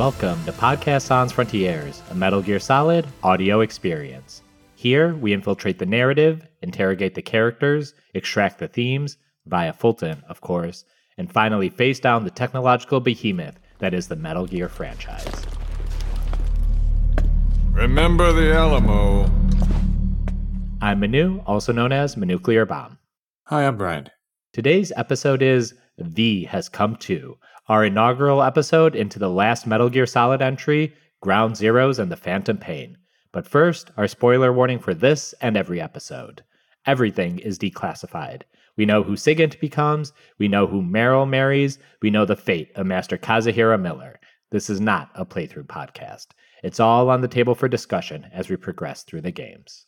Welcome to Podcast Sans Frontiers, a Metal Gear Solid audio experience. Here, we infiltrate the narrative, interrogate the characters, extract the themes, via Fulton, of course, and finally face down the technological behemoth that is the Metal Gear franchise. Remember the Alamo. I'm Manu, also known as Manuclear Bomb. Hi, I'm Brian. Today's episode is The Has Come To, our inaugural episode into the last Metal Gear Solid entry, Ground Zeroes and the Phantom Pain. But first, our spoiler warning for this and every episode. Everything is declassified. We know who Sigint becomes, we know who Meryl marries, we know the fate of Master Kazuhira Miller. This is not a playthrough podcast. It's all on the table for discussion as we progress through the games.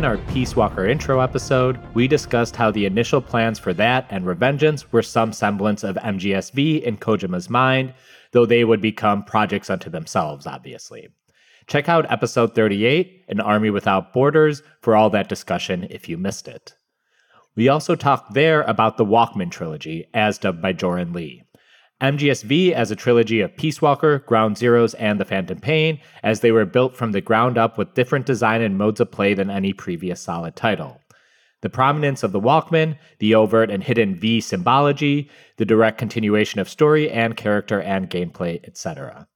In our Peace Walker intro episode, we discussed how the initial plans for that and Revengeance were some semblance of MGSV in Kojima's mind, though they would become projects unto themselves, obviously. Check out episode 38, An Army Without Borders, for all that discussion if you missed it. We also talked there about the Walkman trilogy, as dubbed by Joran Lee. MGSV as a trilogy of Peace Walker, Ground Zeroes, and The Phantom Pain, as they were built from the ground up with different design and modes of play than any previous solid title. The prominence of the Walkman, the overt and hidden V symbology, the direct continuation of story and character and gameplay, etc.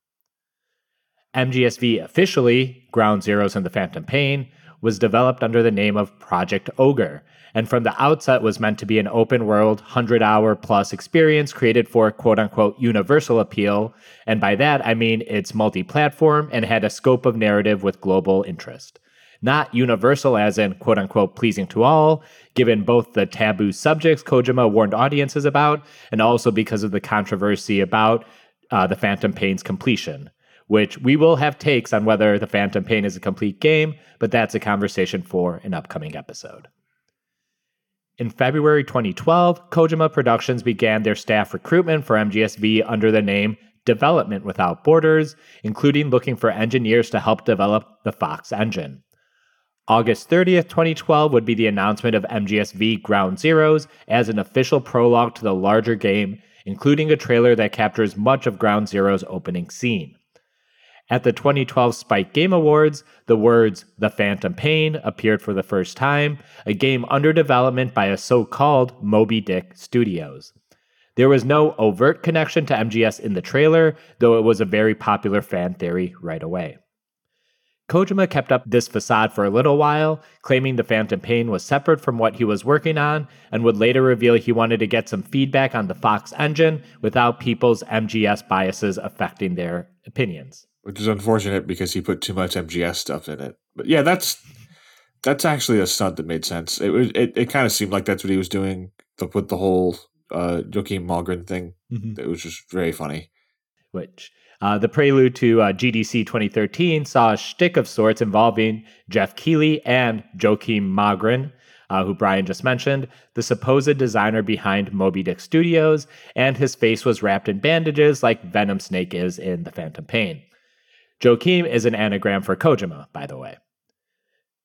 MGSV officially, Ground Zeroes and The Phantom Pain, was developed under the name of Project Ogre, and from the outset was meant to be an open world, 100 hour plus experience created for quote unquote universal appeal. And by that, I mean it's multi platform and had a scope of narrative with global interest. Not universal as in quote unquote pleasing to all, given both the taboo subjects Kojima warned audiences about, and also because of the controversy about uh, the Phantom Pain's completion which we will have takes on whether the Phantom Pain is a complete game, but that's a conversation for an upcoming episode. In February 2012, Kojima Productions began their staff recruitment for MGSV under the name Development Without Borders, including looking for engineers to help develop the Fox engine. August 30th, 2012 would be the announcement of MGSV Ground Zeroes as an official prologue to the larger game, including a trailer that captures much of Ground Zero's opening scene. At the 2012 Spike Game Awards, the words The Phantom Pain appeared for the first time, a game under development by a so called Moby Dick Studios. There was no overt connection to MGS in the trailer, though it was a very popular fan theory right away. Kojima kept up this facade for a little while, claiming the Phantom Pain was separate from what he was working on, and would later reveal he wanted to get some feedback on the Fox engine without people's MGS biases affecting their opinions which is unfortunate because he put too much MGS stuff in it. But yeah, that's that's actually a stunt that made sense. It was it, it kind of seemed like that's what he was doing to put the whole uh, Joakim Mogren thing. Mm-hmm. It was just very funny. Which uh, the prelude to uh, GDC 2013 saw a shtick of sorts involving Geoff Keighley and Joakim Mogren. Uh, who Brian just mentioned, the supposed designer behind Moby Dick Studios, and his face was wrapped in bandages like Venom Snake is in The Phantom Pain. Joakim is an anagram for Kojima, by the way.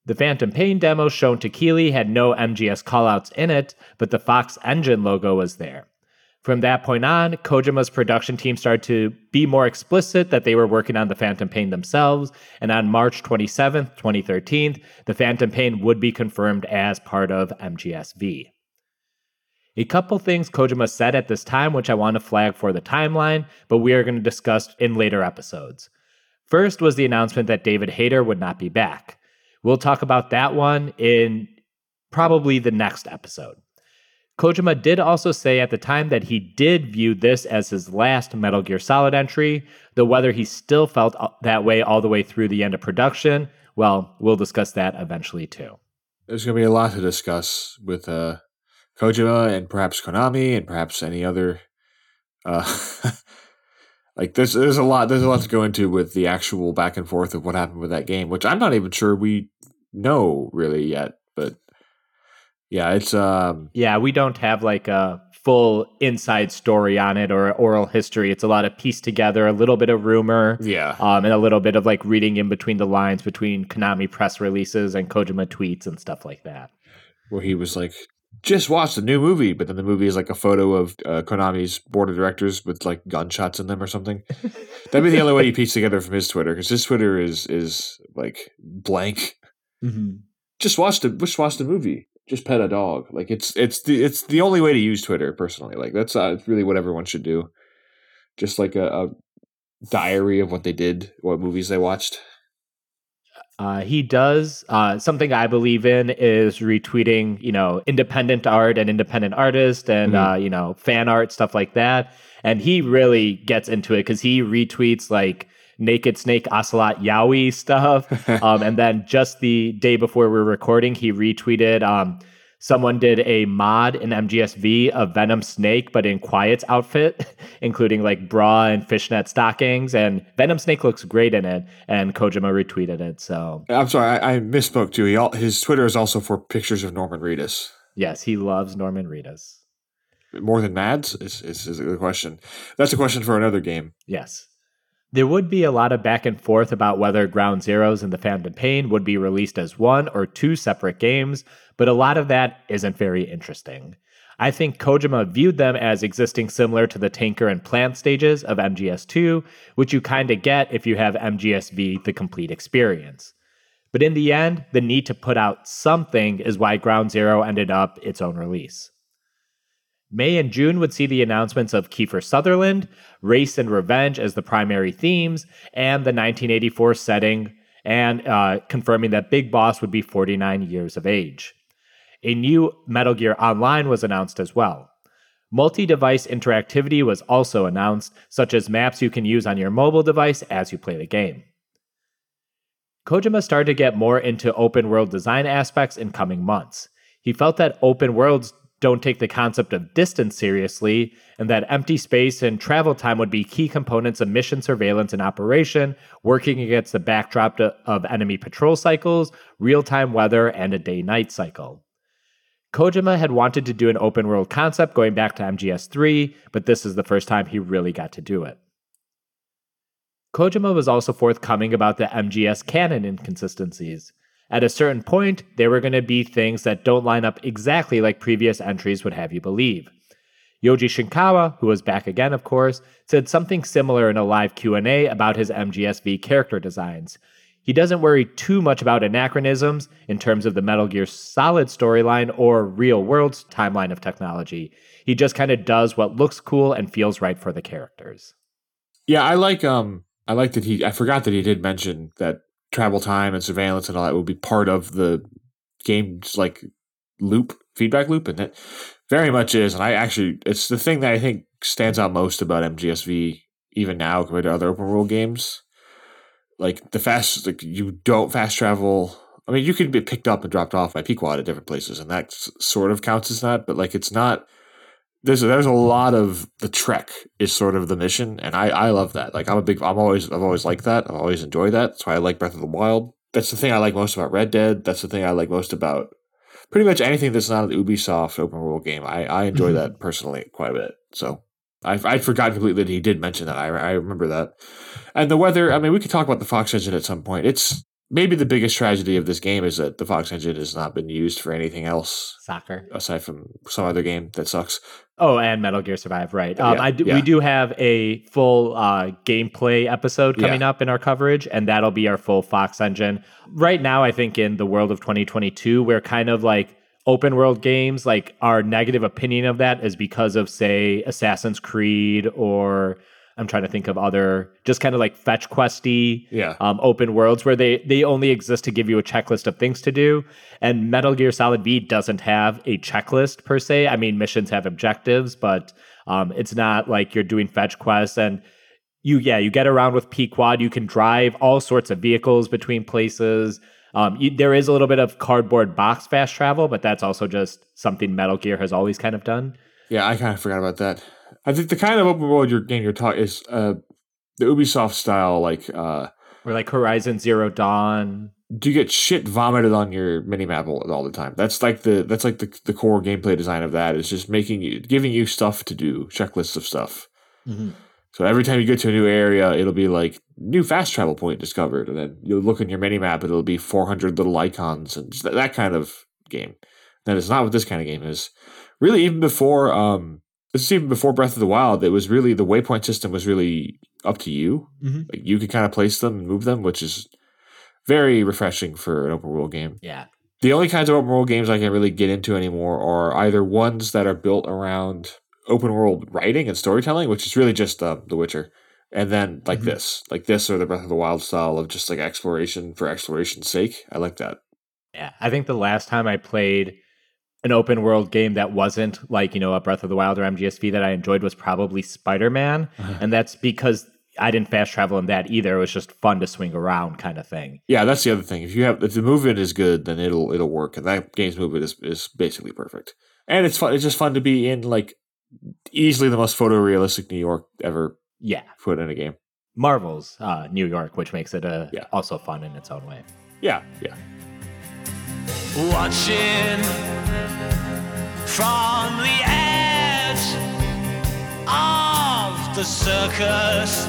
The Phantom Pain demo shown to Keighley had no MGS callouts in it, but the Fox Engine logo was there. From that point on, Kojima's production team started to be more explicit that they were working on the Phantom Pain themselves, and on March 27, 2013, the Phantom Pain would be confirmed as part of MGSV. A couple things Kojima said at this time, which I want to flag for the timeline, but we are going to discuss in later episodes. First was the announcement that David Hayter would not be back. We'll talk about that one in probably the next episode. Kojima did also say at the time that he did view this as his last Metal Gear Solid entry, though whether he still felt that way all the way through the end of production, well, we'll discuss that eventually too. There's going to be a lot to discuss with uh, Kojima and perhaps Konami and perhaps any other. Uh, like there's there's a lot there's a lot to go into with the actual back and forth of what happened with that game, which I'm not even sure we know really yet. But yeah, it's um yeah, we don't have like a full inside story on it or oral history. It's a lot of piece together, a little bit of rumor, yeah, um, and a little bit of like reading in between the lines between Konami press releases and Kojima tweets and stuff like that. Where he was like, just watched the new movie, but then the movie is like a photo of uh, Konami's board of directors with like gunshots in them or something. That'd be the only way he pieced together from his Twitter because his Twitter is is like blank. Mm-hmm. Just watch the just watch the movie. Just pet a dog. Like it's it's the it's the only way to use Twitter personally. Like that's uh, really what everyone should do. Just like a, a diary of what they did, what movies they watched. Uh, he does uh, something I believe in is retweeting, you know, independent art and independent artists and Mhm. uh, you know fan art stuff like that. And he really gets into it because he retweets like Naked Snake Ocelot yaoi stuff. um, and then just the day before we are recording, he retweeted. Um, someone did a mod in MGSV of Venom Snake, but in Quiet's outfit, including like bra and fishnet stockings. And Venom Snake looks great in it. And Kojima retweeted it. So I'm sorry, I, I misspoke too. He al- his Twitter is also for pictures of Norman Reedus. yes, he loves Norman Reedus. More than Mads is, is is the question. That's a question for another game. Yes. There would be a lot of back and forth about whether Ground Zeroes and The Phantom Pain would be released as one or two separate games, but a lot of that isn't very interesting. I think Kojima viewed them as existing similar to the tanker and plant stages of MGS2, which you kind of get if you have MGSV the complete experience. But in the end, the need to put out something is why Ground Zero ended up its own release. May and June would see the announcements of Kiefer Sutherland, race and revenge as the primary themes, and the 1984 setting, and uh, confirming that Big Boss would be 49 years of age. A new Metal Gear Online was announced as well. Multi device interactivity was also announced, such as maps you can use on your mobile device as you play the game. Kojima started to get more into open world design aspects in coming months. He felt that open worlds don't take the concept of distance seriously, and that empty space and travel time would be key components of mission surveillance and operation, working against the backdrop to- of enemy patrol cycles, real time weather, and a day night cycle. Kojima had wanted to do an open world concept going back to MGS3, but this is the first time he really got to do it. Kojima was also forthcoming about the MGS canon inconsistencies. At a certain point, there were going to be things that don't line up exactly like previous entries would have you believe. Yoji Shinkawa, who was back again of course, said something similar in a live Q&A about his MGSV character designs. He doesn't worry too much about anachronisms in terms of the Metal Gear Solid storyline or real world timeline of technology. He just kind of does what looks cool and feels right for the characters. Yeah, I like um I like that he I forgot that he did mention that travel time and surveillance and all that would be part of the game's like loop, feedback loop, and it very much is. And I actually it's the thing that I think stands out most about MGSV even now compared to other open world games. Like the fast like you don't fast travel I mean, you could be picked up and dropped off by Pequod at different places, and that sort of counts as that. But like, it's not. There's there's a lot of the trek is sort of the mission, and I I love that. Like, I'm a big. I'm always I've always liked that. I've always enjoyed that. That's why I like Breath of the Wild. That's the thing I like most about Red Dead. That's the thing I like most about pretty much anything that's not an Ubisoft open world game. I I enjoy Mhm. that personally quite a bit. So. I I forgot completely that he did mention that. I I remember that, and the weather. I mean, we could talk about the Fox engine at some point. It's maybe the biggest tragedy of this game is that the Fox engine has not been used for anything else Soccer. aside from some other game that sucks. Oh, and Metal Gear Survive, right? Um, Yeah, I do, yeah. We do have a full uh, gameplay episode coming up in our coverage, and that'll be our full Fox engine. Right now, I think in the world of 2022, we're kind of like open world games. Like our negative opinion of that is because of, say, Assassin's Creed or I'm trying to think of other just kind of like fetch questy Yeah. um, open worlds where they they only exist to give you a checklist of things to do. And Metal Gear Solid V doesn't have a checklist per se. I mean, missions have objectives, but um, it's not like you're doing fetch quests and you yeah you get around with Pequod. You can drive all sorts of vehicles between places. Um, you, there is a little bit of cardboard box fast travel, but that's also just something Metal Gear has always kind of done. Yeah, I kind of forgot about that. I think the kind of open world your game you're talking is uh, the Ubisoft style. Like, uh, Or like Horizon Zero Dawn. do you get shit vomited on your minimap all, all the time? That's like the that's like the the core gameplay design of that is just making you giving you stuff to do, checklists of stuff. So every time you get to a new area, it'll be like new fast travel point discovered, and then you'll look in your mini minimap, it'll be 400 little icons and that, that kind of game. That is not what this kind of game is. Really, even before um, this is even before Breath of the Wild, it was really the waypoint system was really up to you. Mhm. Like you could kind of place them and move them, which is very refreshing for an open world game. Yeah. The only kinds of open world games I can really get into anymore are either ones that are built around open world writing and storytelling, which is really just uh, The Witcher, and then like Mhm. this, like this or the Breath of the Wild style of just like exploration for exploration's sake. I like that. Yeah, I think the last time I played an open world game that wasn't like, you know, a Breath of the Wild or MGSV that I enjoyed was probably Spider Man. And that's because I didn't fast travel in that either. It was just fun to swing around kind of thing. Yeah, that's the other thing. If you have if the movement is good, then it'll it'll work, and that game's movement is is basically perfect. And it's fun. It's just fun to be in like easily the most photorealistic New York ever Yeah. put in a game. Marvel's uh, New York, which makes it uh, Yeah. also fun in its own way. Yeah, yeah. Watching from the edge of the circus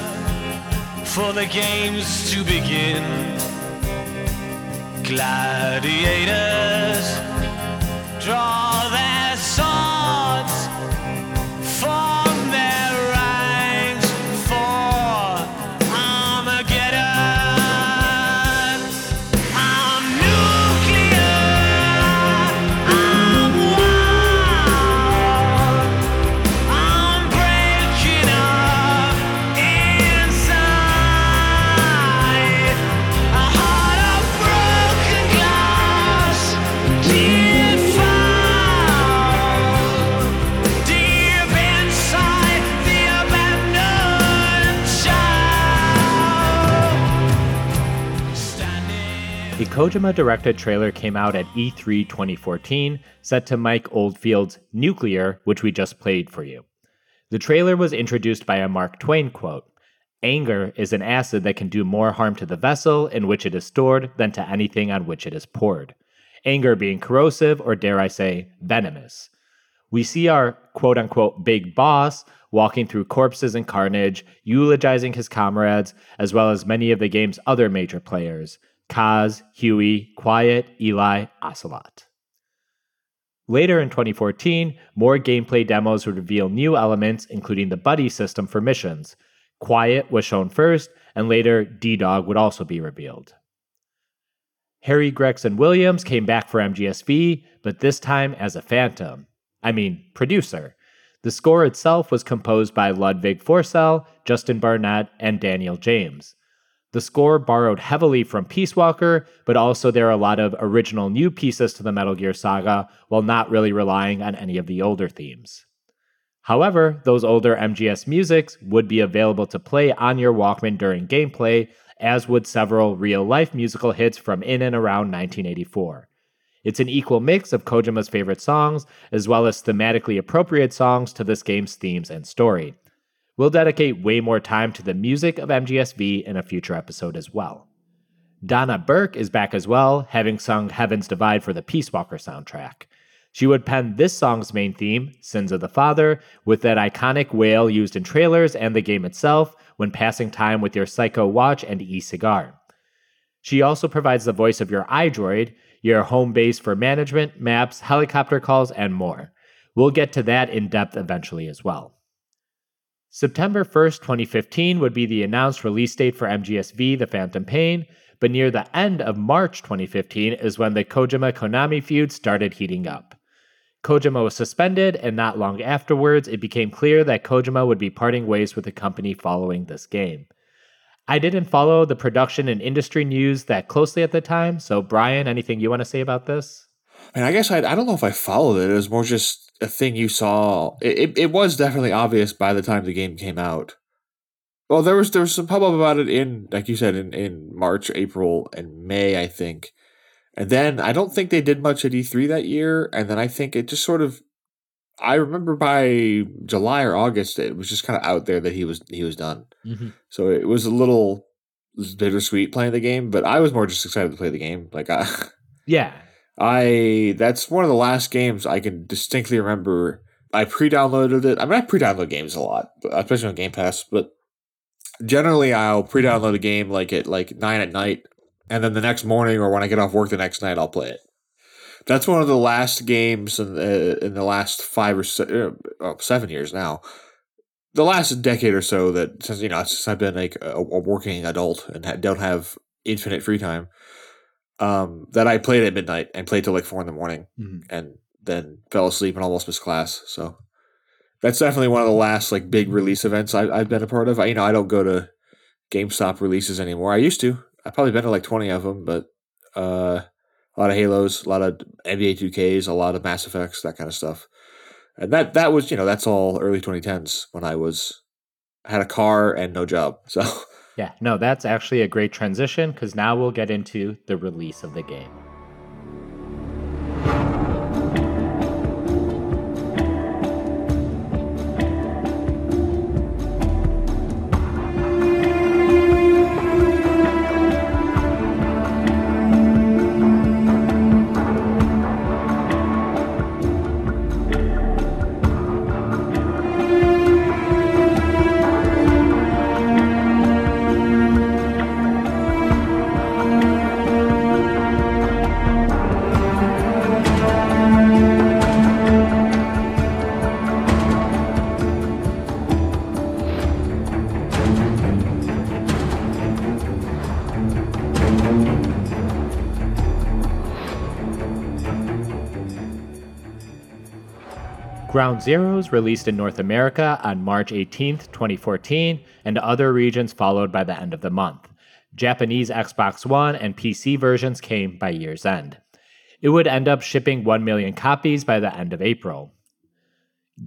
for the games to begin. Gladiators draw their Kojima directed trailer came out at E E3 2014, set to Mike Oldfield's Nuclear, which we just played for you. The trailer was introduced by a Mark Twain quote Anger is an acid that can do more harm to the vessel in which it is stored than to anything on which it is poured. Anger being corrosive, or dare I say, venomous. We see our quote unquote big boss walking through corpses and carnage, eulogizing his comrades, as well as many of the game's other major players Kaz, Huey, Quiet, Eli, Ocelot. Later in 2014, more gameplay demos would reveal new elements, including the buddy system for missions. Quiet was shown first, and later D Dog would also be revealed. Harry Gregson Williams came back for MGSV, but this time as a Phantom. I mean, producer. The score itself was composed by Ludvig Forssell, Justin Burnett, and Daniel James. The score borrowed heavily from Peace Walker, but also there are a lot of original new pieces to the Metal Gear saga while not really relying on any of the older themes. However, those older MGS musics would be available to play on your Walkman during gameplay, as would several real life musical hits from in and around 1984. It's an equal mix of Kojima's favorite songs, as well as thematically appropriate songs to this game's themes and story. We'll dedicate way more time to the music of MGSV in a future episode as well. Donna Burke is back as well, having sung Heaven's Divide for the Peace Walker soundtrack. She would pen this song's main theme, Sins of the Father, with that iconic wail used in trailers and the game itself when passing time with your Psycho Watch and e cigar. She also provides the voice of your iDroid, your home base for management, maps, helicopter calls, and more. We'll get to that in depth eventually as well. September 1st, 2015 would be the announced release date for MGSV The Phantom Pain, but near the end of March 2015 is when the Kojima Konami feud started heating up. Kojima was suspended, and not long afterwards, it became clear that Kojima would be parting ways with the company following this game. I didn't follow the production and industry news that closely at the time, so Brian, anything you want to say about this? And I guess I, I don't know if I followed it. It was more just a thing you saw. It, it, it was definitely obvious by the time the game came out. Well, there was there was some pub up about it in, like you said, in, in March, April, and May, I think. And then I don't think they did much at E3 that year. And then I think it just sort of I remember by July or August it was just kind of out there that he was he was done. Mm-hmm. So it was a little bittersweet playing the game, but I was more just excited to play the game. Like I Yeah. I that's one of the last games I can distinctly remember. I pre-downloaded it. I mean, I pre-download games a lot, especially on Game Pass. But generally, I'll pre-download a game like at like nine at night, and then the next morning or when I get off work the next night, I'll play it. That's one of the last games in the, in the last five or se- uh, seven years now. The last decade or so that since you know since I've been like a, a working adult and ha- don't have infinite free time, um, that I played at midnight and played till like four in the morning, Mhm. and then fell asleep and almost missed class. So that's definitely one of the last like big release events I, I've been a part of. I, you know, I don't go to GameStop releases anymore. I used to. I've probably been to like twenty of them, but uh, a lot of Halos, a lot of NBA 2Ks, a lot of Mass Effects, that kind of stuff. And that that was you know that's all early 2010s when I was had a car and no job. So Yeah, no, that's actually a great transition because now we'll get into the release of the game. Ground Zeroes released in North America on March 18th, 2014, and other regions followed by the end of the month. Japanese Xbox One and PC versions came by year's end. It would end up shipping 1 million copies by the end of April.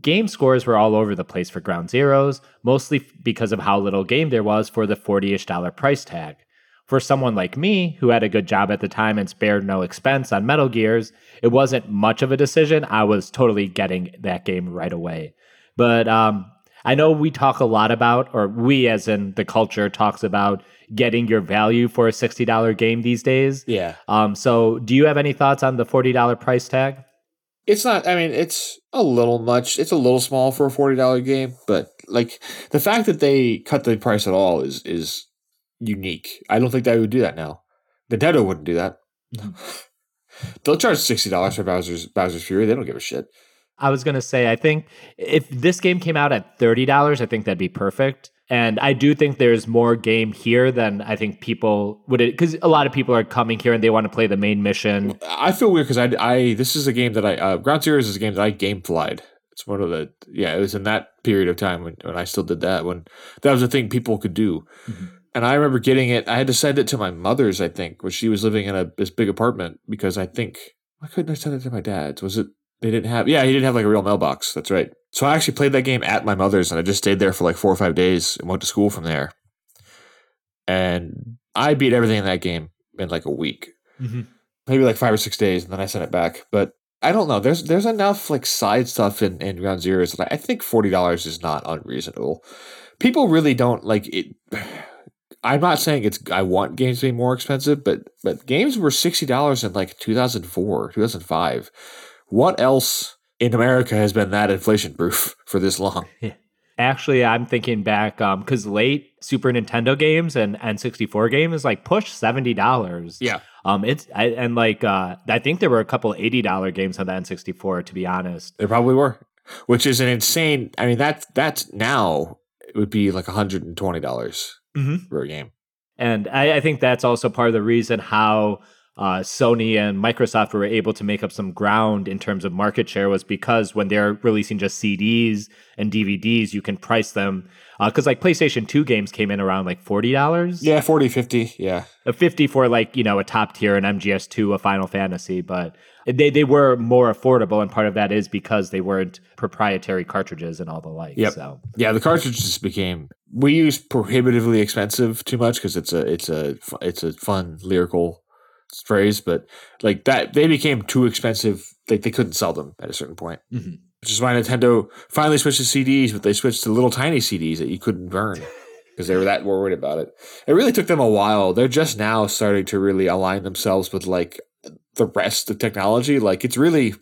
Game scores were all over the place for Ground Zeroes, mostly because of how little game there was for the 40 ish dollar price tag. For someone like me, who had a good job at the time and spared no expense on Metal Gears, it wasn't much of a decision. I was totally getting that game right away. But um, I know we talk a lot about, or we as in the culture talks about getting your value for a $60 game these days. yeah, Um, so do you have any thoughts on the $40 price tag? it's not. I mean, it's a little much. It's a little small for a forty dollar game, but like the fact that they cut the price at all is is unique. I don't think they would do that now. Nintendo wouldn't do that. They'll charge sixty dollars for Bowser's Bowser's Fury. They don't give a shit. I was going to say, I think if this game came out at $30, I think that'd be perfect. And I do think there's more game here than I think people would, because a lot of people are coming here and they want to play the main mission. I feel weird because I, I this is a game that I uh, Ground Zeroes is a game that I gameflied. It's one of the yeah. It was in that period of time when, when I still did that when that was a thing people could do. And I remember getting it. I had to send it to my mother's. I think, where she was living in a this big apartment because I think why couldn't I send it to my dad's? Was it they didn't have? Yeah, he didn't have like a real mailbox. That's right. So I actually played that game at my mother's, and I just stayed there for like four or five days and went to school from there. And I beat everything in that game in like a week mm-hmm. maybe like five or six days, and then I sent it back. But I don't know. There's there's enough like side stuff in, in Ground Zeroes that I, I think forty dollars is not unreasonable. People really don't like it. I'm not saying it's. I want games to be more expensive, but but games were sixty dollars in like 2004, 2005. What else in America has been that inflation proof for this long? Actually, I'm thinking back because late Super Nintendo games and N64 games like push $70. Yeah. Um, it's I, and like uh, I think there were a couple eighty dollar games on the N64. To be honest, There probably were, which is an insane. I mean that that's now it would be like hundred and twenty dollars Mhm. for a game. And I, I think that's also part of the reason how uh, Sony and Microsoft were able to make up some ground in terms of market share was because when they're releasing just CDs and DVDs, you can price them because uh, like PlayStation 2 games came in around like $40. Yeah, 40, 50. Yeah. A 50 for like, you know, a top tier, an MGS2, a Final Fantasy, but they, they were more affordable. And part of that is because they weren't proprietary cartridges and all the like. Yep. So, Yeah, the cartridges became we use prohibitively expensive too much because it's a it's a it's a fun lyrical phrase, but like that they became too expensive. Like they couldn't sell them at a certain point. Mhm. Which is why Nintendo finally switched to CDs, but they switched to little tiny CDs that you couldn't burn because they were that worried about it. It really took them a while. They're just now starting to really align themselves with like the rest of technology. Like it's really,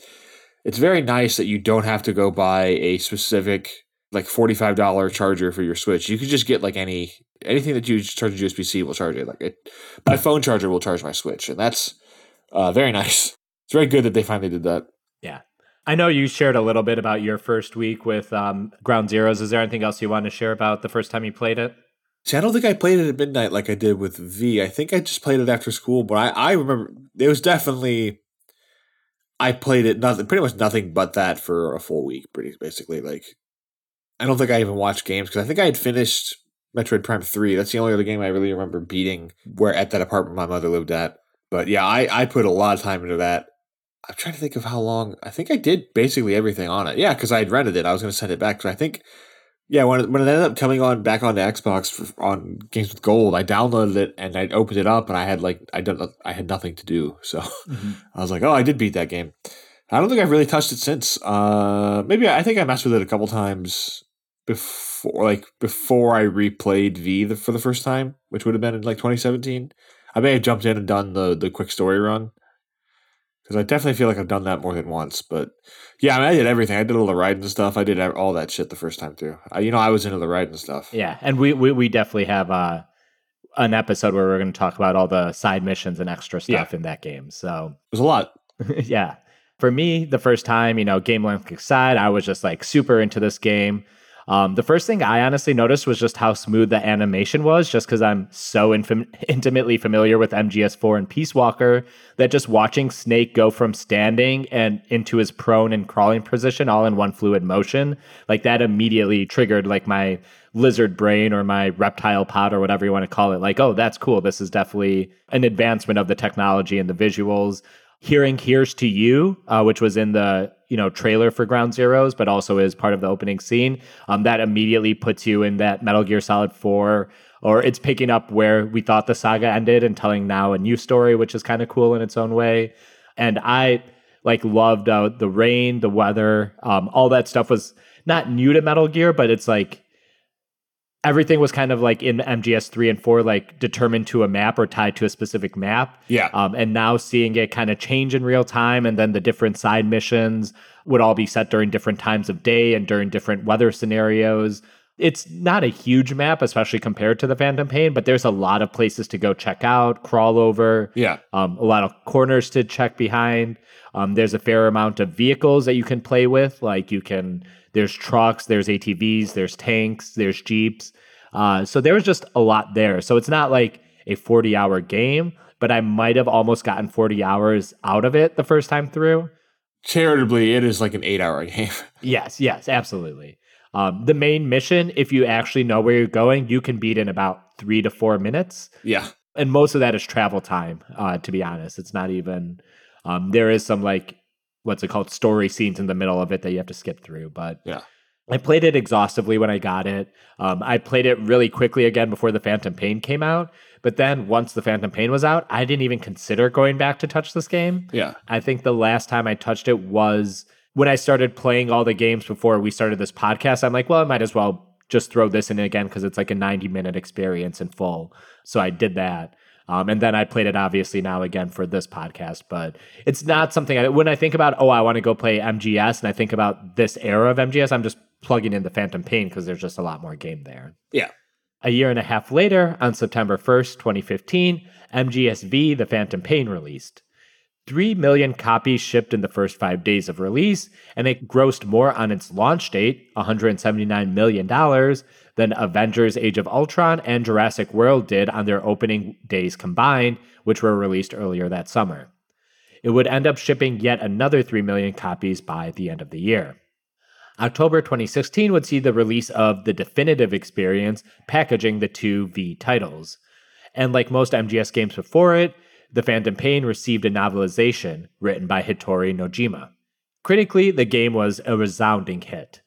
it's very nice that you don't have to go buy a specific like forty five dollar charger for your Switch. You could just get like any anything that you charge USB C will charge it. Like it, my phone charger will charge my Switch, and that's uh, very nice. It's very good that they finally did that. yeah. I know you shared a little bit about your first week with um, Ground Zeroes. Is there anything else you want to share about the first time you played it? See, I don't think I played it at midnight like I did with V. I think I just played it after school, but I, I remember it was definitely I played it nothing pretty much nothing but that for a full week, pretty basically. Like I don't think I even watched games because I think I had finished Metroid Prime Three. That's the only other game I really remember beating where at that apartment my mother lived at. But yeah, I, I put a lot of time into that. I'm trying to think of how long. I think I did basically everything on it. Yeah, because I had rented it. I was going to send it back. Because I think, yeah, when it, when it ended up coming on back onto Xbox for, on Games with Gold, I downloaded it and I opened it up and I had like I don't I had nothing to do. So I was like, oh, I did beat that game. I don't think I've really touched it since. Uh, maybe I think I messed with it a couple times before, like before I replayed V the, for the first time, which would have been in like 2017. I may have jumped in and done the the quick story run because I definitely feel like I've done that more than once. But yeah, I, mean, I did everything. I did all the riding stuff. I did all that shit the first time through. I, you know, I was into the riding stuff. Yeah, and we we, we definitely have uh, an episode where we're going to talk about all the side missions and extra stuff in that game. So It was a lot. yeah, for me, the first time, you know, game length aside, I was just like super into this game. Um, the first thing I honestly noticed was just how smooth the animation was, just because I'm so intimately familiar with MGS4 and Peace Walker that just watching Snake go from standing and into his prone and crawling position all in one fluid motion, like that immediately triggered like my lizard brain or my reptile pod or whatever you want to call it. Like, oh, that's cool. This is definitely an advancement of the technology and the visuals hearing "Here's to You," uh, which was in the you know trailer for Ground Zeroes, but also is part of the opening scene. Um, that immediately puts you in that Metal Gear Solid Four, or it's picking up where we thought the saga ended and telling now a new story, which is kind of cool in its own way. And I like loved uh, the rain, the weather, um, all that stuff was not new to Metal Gear, but it's like everything was kind of like in MGS three and four, like determined to a map or tied to a specific map. Yeah. Um, and now seeing it kind of change in real time, and then the different side missions would all be set during different times of day and during different weather scenarios. It's not a huge map, especially compared to the Phantom Pain, but there's a lot of places to go check out, crawl over, Yeah. um, a lot of corners to check behind. Um, there's a fair amount of vehicles that you can play with. Like you can, there's trucks, there's ATVs, there's tanks, there's jeeps. Uh, so there was just a lot there. So it's not like a 40 hour game, but I might have almost gotten 40 hours out of it the first time through. Charitably, it is like an eight hour game. Yes, yes, absolutely. Um, the main mission, if you actually know where you're going, you can beat in about three to four minutes. yeah. and most of that is travel time uh to be honest it's not even um there is some like what's it called story scenes in the middle of it that you have to skip through but Yeah. i played it exhaustively when i got it um i played it really quickly again before the phantom pain came out but then once the phantom pain was out i didn't even consider going back to touch this game Yeah. I think the last time I touched it was when I started playing all the games before we started this podcast. I'm like, well, I might as well just throw this in again because it's like a 90 minute experience in full. So I did that. Um, and then I played it obviously now again for this podcast, but it's not something I, when I think about, oh, I want to go play MGS and I think about this era of MGS, I'm just plugging in the Phantom Pain because there's just a lot more game there. Yeah. A year and a half later, on September 1st, 2015, MGSV The Phantom Pain released. 3 million copies shipped in the first five days of release, and it grossed more on its launch date, $179 million, than Avengers Age of Ultron and Jurassic World did on their opening days combined, which were released earlier that summer. It would end up shipping yet another 3 million copies by the end of the year. October 2016 would see the release of the definitive experience packaging the two V titles. And like most MGS games before it, The Phantom Pain received a novelization written by Hitori Nojima. Critically, the game was a resounding hit.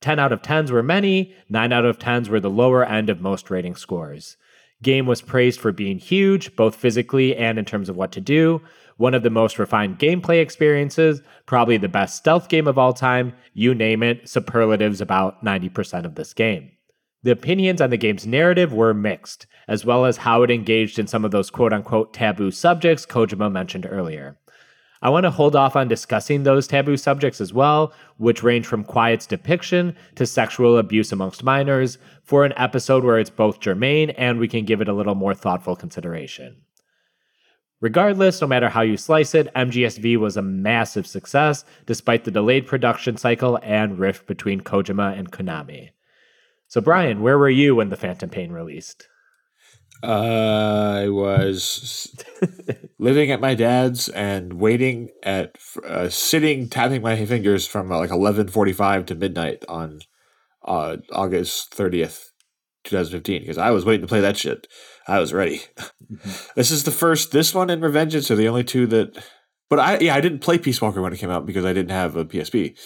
10 out of 10s were many, 9 out of 10s were the lower end of most rating scores. Game was praised for being huge, both physically and in terms of what to do, one of the most refined gameplay experiences, probably the best stealth game of all time, you name it, superlatives about 90% of this game. The opinions on the game's narrative were mixed, as well as how it engaged in some of those quote unquote taboo subjects Kojima mentioned earlier. I want to hold off on discussing those taboo subjects as well, which range from quiet's depiction to sexual abuse amongst minors, for an episode where it's both germane and we can give it a little more thoughtful consideration. Regardless, no matter how you slice it, MGSV was a massive success despite the delayed production cycle and rift between Kojima and Konami. So, Brian, where were you when The Phantom Pain released? Uh, I was living at my dad's and waiting at uh, sitting tapping my fingers from uh, like eleven forty five to midnight on uh, August thirtieth, two thousand fifteen. Because I was waiting to play that shit. I was ready. Mm-hmm. this is the first. This one and Revengeance are the only two that. But I yeah I didn't play Peace Walker when it came out because I didn't have a PSP.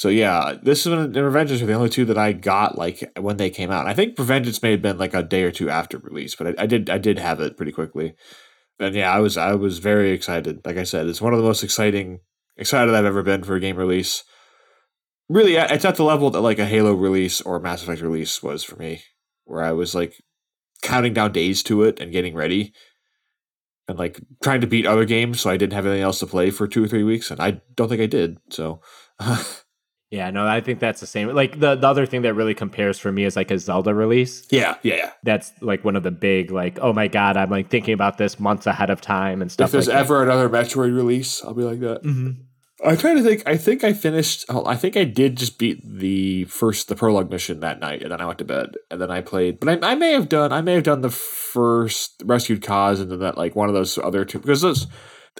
So yeah, this is and Revengeance are the only two that I got like when they came out. I think Revengeance may have been like a day or two after release, but I, I did I did have it pretty quickly. And yeah, I was I was very excited. Like I said, it's one of the most exciting excited I've ever been for a game release. Really, it's at the level that like a Halo release or Mass Effect release was for me, where I was like counting down days to it and getting ready and like trying to beat other games so I didn't have anything else to play for two or three weeks and I don't think I did. So Yeah, no, I think that's the same. Like the, the other thing that really compares for me is like a Zelda release. Yeah, yeah, yeah. That's like one of the big like, oh my god, I'm like thinking about this months ahead of time and stuff. If there's like ever another Metroid release, I'll be like that. Mm-hmm. I'm trying to think. I think I finished. I think I did just beat the first the prologue mission that night, and then I went to bed, and then I played. But I, I may have done. I may have done the first rescued Kaz, and then that like one of those other two because those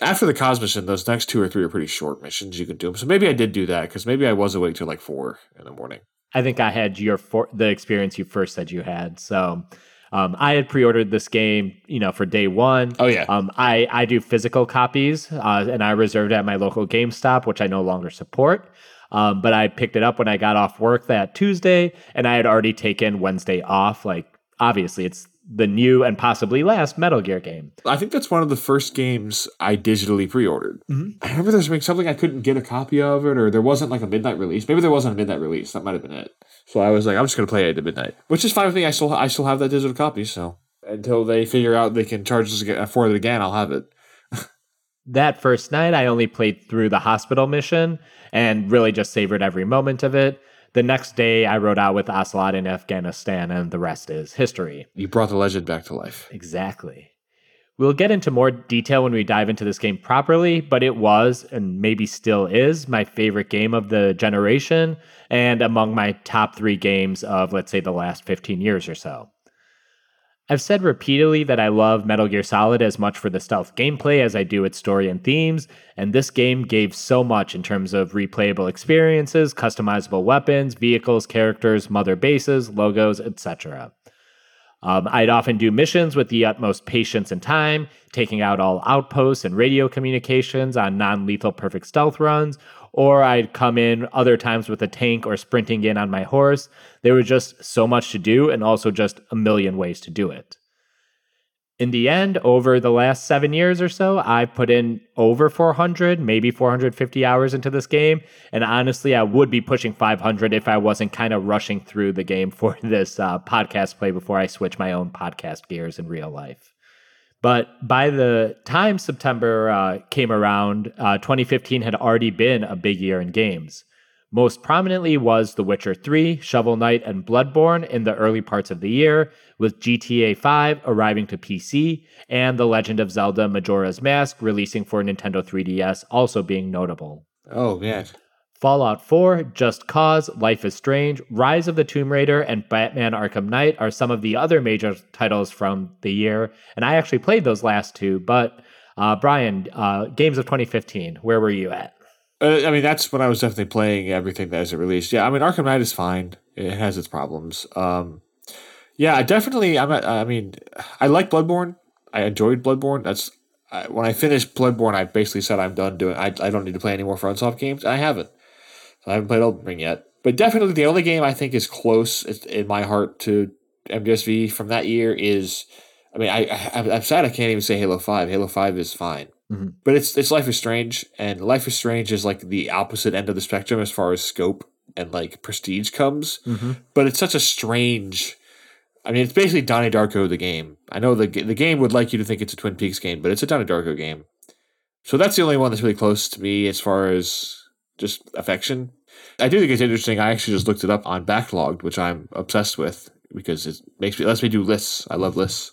after the Kaz mission, those next two or three are pretty short missions you can do them. So maybe I did do that because maybe I was awake till like four in the morning. I think I had your for- the experience you first said you had. So um, I had pre-ordered this game, you know, for day one. Oh yeah. Um, I I do physical copies, uh, and I reserved at my local GameStop, which I no longer support. Um, but I picked it up when I got off work that Tuesday, and I had already taken Wednesday off. Like obviously, it's the new and possibly last Metal Gear game. I think that's one of the first games I digitally pre-ordered. Mm-hmm. I remember there's was something I couldn't get a copy of it, or there wasn't like a midnight release. Maybe there wasn't a midnight release. That might have been it. So I was like, I'm just gonna play it at midnight, which is fine with me. I still I still have that digital copy. So until they figure out they can charge us for it again, I'll have it. that first night, I only played through the hospital mission and really just savored every moment of it. The next day, I rode out with Ocelot in Afghanistan, and the rest is history. You brought the legend back to life. Exactly. We'll get into more detail when we dive into this game properly, but it was, and maybe still is, my favorite game of the generation and among my top three games of, let's say, the last 15 years or so. I've said repeatedly that I love Metal Gear Solid as much for the stealth gameplay as I do its story and themes, and this game gave so much in terms of replayable experiences, customizable weapons, vehicles, characters, mother bases, logos, etc. Um, I'd often do missions with the utmost patience and time, taking out all outposts and radio communications on non lethal perfect stealth runs, or I'd come in other times with a tank or sprinting in on my horse. There was just so much to do and also just a million ways to do it. In the end, over the last seven years or so, I've put in over 400, maybe 450 hours into this game. And honestly, I would be pushing 500 if I wasn't kind of rushing through the game for this uh, podcast play before I switch my own podcast gears in real life. But by the time September uh, came around, uh, 2015 had already been a big year in games. Most prominently was The Witcher 3, Shovel Knight, and Bloodborne in the early parts of the year, with GTA 5 arriving to PC and The Legend of Zelda Majora's Mask releasing for Nintendo 3DS also being notable. Oh man. Fallout 4, Just Cause, Life is Strange, Rise of the Tomb Raider, and Batman Arkham Knight are some of the other major titles from the year. And I actually played those last two, but uh, Brian, uh, games of 2015, where were you at? Uh, I mean, that's when I was definitely playing everything that it released. Yeah, I mean, Arkham Knight is fine. It has its problems. Um, yeah, I definitely. I'm. A, I mean, I like Bloodborne. I enjoyed Bloodborne. That's when I finished Bloodborne. I basically said I'm done doing. I, I don't need to play any more FromSoft games. I haven't. So I haven't played Elden Ring yet. But definitely the only game I think is close in my heart to MGSV from that year is. I mean, I, I I'm sad I can't even say Halo Five. Halo Five is fine, mm-hmm. but it's it's Life is Strange, and Life is Strange is like the opposite end of the spectrum as far as scope and like prestige comes. Mm-hmm. But it's such a strange. I mean, it's basically Donnie Darko the game. I know the the game would like you to think it's a Twin Peaks game, but it's a Donnie Darko game. So that's the only one that's really close to me as far as just affection. I do think it's interesting. I actually just looked it up on Backloggd, which I'm obsessed with because it makes me lets me do lists. I love lists.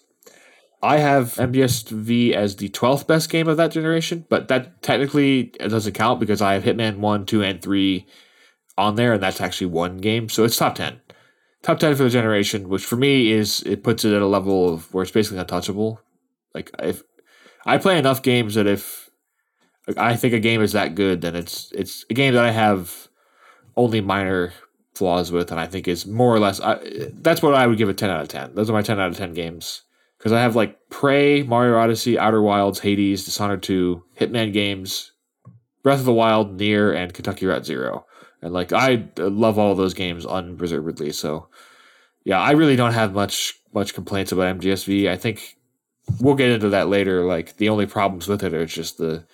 I have MGSV as the 12th best game of that generation, but that technically doesn't count because I have Hitman 1, 2, and 3 on there, and that's actually one game. So it's top 10. Top 10 for the generation, which for me is, it puts it at a level of where it's basically untouchable. Like, if I play enough games that if I think a game is that good, then it's it's a game that I have only minor flaws with, and I think is more or less, I, that's what I would give a 10 out of 10. Those are my 10 out of 10 games because I have like Prey, Mario Odyssey, Outer Wilds, Hades, Dishonored 2, Hitman games, Breath of the Wild, Nier, and Kentucky Route Zero. And like I love all those games unreservedly. So yeah, I really don't have much much complaints about MGSV. I think we'll get into that later. Like the only problems with it are just the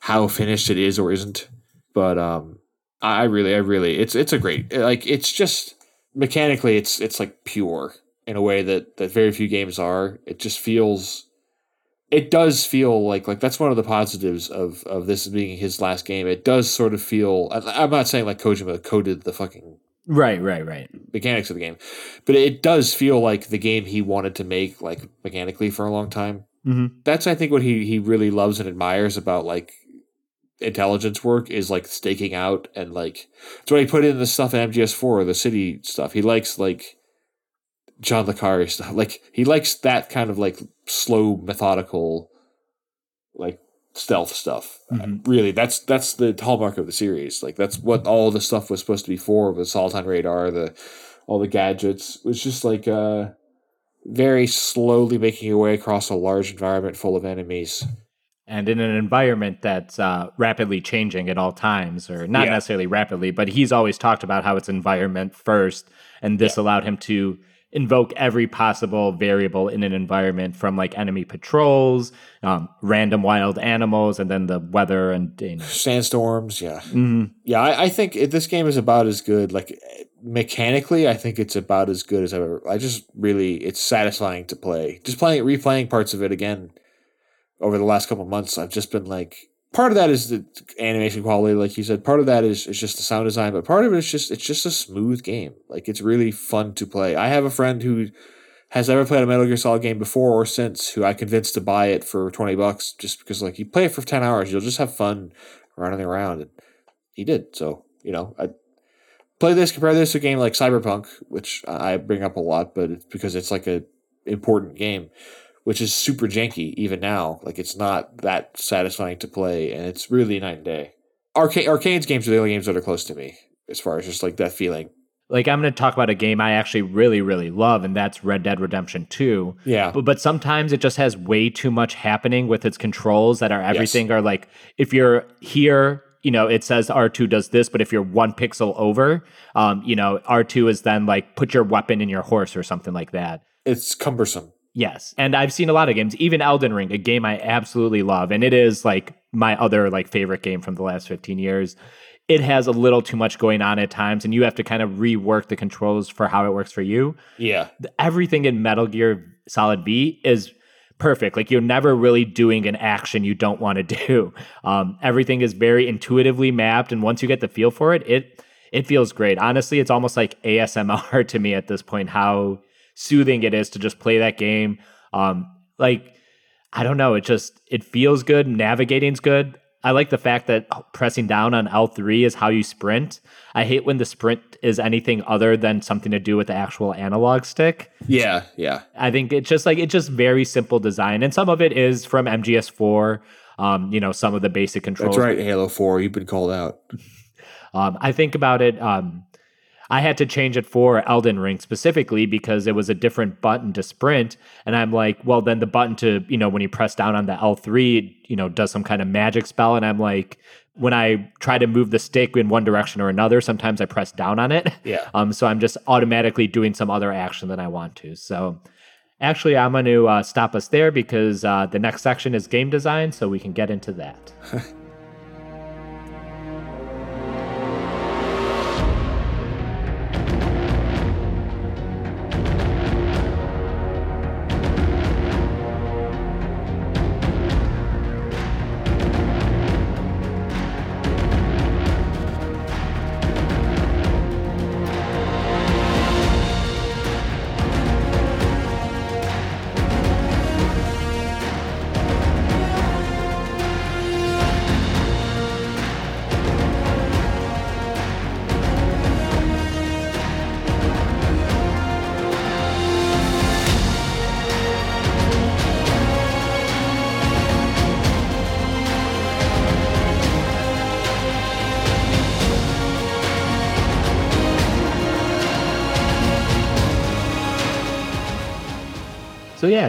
how finished it is or isn't. But um I really I really it's it's a great like it's just mechanically it's it's like pure in a way that that very few games are. It just feels it does feel like like that's one of the positives of of this being his last game. It does sort of feel. I'm not saying like Kojima coded the fucking right, right, right mechanics of the game, but it does feel like the game he wanted to make like mechanically for a long time. Mm-hmm. That's I think what he he really loves and admires about like intelligence work is like staking out and like it's what he put in the stuff in MGS4, the city stuff. He likes like John le Carre stuff. Like he likes that kind of like slow, methodical, like stealth stuff. Mm-hmm. Really, that's that's the hallmark of the series. Like that's what all the stuff was supposed to be for. The Soliton radar, the all the gadgets. It was just like uh, very slowly making your way across a large environment full of enemies. And in an environment that's uh, rapidly changing at all times, or not Yeah. necessarily rapidly, but he's always talked about how it's environment first, and this allowed him to invoke every possible variable in an environment from like enemy patrols, um, random wild animals, and then the weather and you know, Sandstorms, yeah. mhm. Yeah, I, I think it, this game is about as good. Like mechanically, I think it's about as good as I've ever. I just really, it's satisfying to play. Just playing, replaying parts of it again over the last couple months. I've just been like, part of that is the animation quality, like you said. Part of that is is just the sound design, but part of it is just it's just a smooth game. Like it's really fun to play. I have a friend who has never played a Metal Gear Solid game before or since, who I convinced to buy it for twenty bucks, just because like you play it for ten hours, you'll just have fun running around, and he did. So you know, I play this, compare this to a game like Cyberpunk, which I bring up a lot, but it's because it's like a important game, which is super janky even now. Like it's not that satisfying to play, and it's really night and day. Arcade Arkane's games are the only games that are close to me as far as just like that feeling. like I'm going to talk about a game I actually really, really love, and that's Red Dead Redemption 2. Yeah, But, but sometimes it just has way too much happening with its controls that are everything are like if you're here you know it says r2 does this but if you're one pixel over um, you know r2 is then like put your weapon in your horse or something like that it's cumbersome. Yes and i've seen a lot of games even elden ring a game i absolutely love and it is like my other like favorite game from the last 15 years it has a little too much going on at times and you have to kind of rework the controls for how it works for you Yeah, everything in Metal Gear Solid V is perfect. Like you're never really doing an action you don't want to do. Um, everything is very intuitively mapped, and once you get the feel for it, it it feels great. Honestly, it's almost like ASMR to me at this point, how soothing it is to just play that game. Um, like, I don't know, it just it feels good. Navigating's good. I like the fact that pressing down on L3 is how you sprint. I hate when the sprint is anything other than something to do with the actual analog stick. Yeah, yeah. I think it's just like it's just very simple design, and some of it is from MGS4. Um, you know, some of the basic controls. That's right, Halo 4. You've been called out. um, I think about it. Um, I had to change it for Elden Ring specifically because it was a different button to sprint. And I'm like, well, then the button to, you know, when you press down on the L3, you know, does some kind of magic spell. And I'm like, when I try to move the stick in one direction or another, sometimes I press down on it. Yeah. Um, so I'm just automatically doing some other action than I want to. So actually, I'm going to uh, stop us there because uh, the next section is game design. So we can get into that.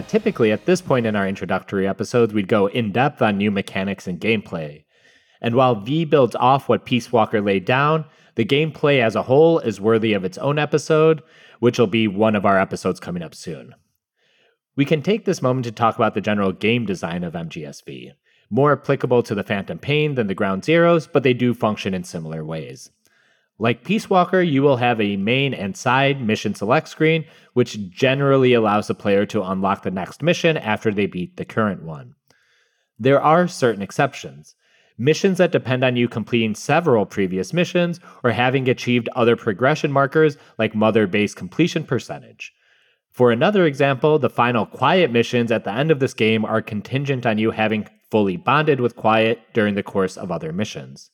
Typically at this point in our introductory episodes, we'd go in depth on new mechanics and gameplay. And while V builds off what Peace Walker laid down, the gameplay as a whole is worthy of its own episode, which will be one of our episodes coming up soon. We can take this moment to talk about the general game design of MGSV. More applicable to the Phantom Pain than the Ground Zeroes, but they do function in similar ways. Like Peace Walker, you will have a main and side mission select screen, which generally allows the player to unlock the next mission after they beat the current one. There are certain exceptions. Missions that depend on you completing several previous missions or having achieved other progression markers like Mother Base completion percentage. For another example, the final Quiet missions at the end of this game are contingent on you having fully bonded with Quiet during the course of other missions.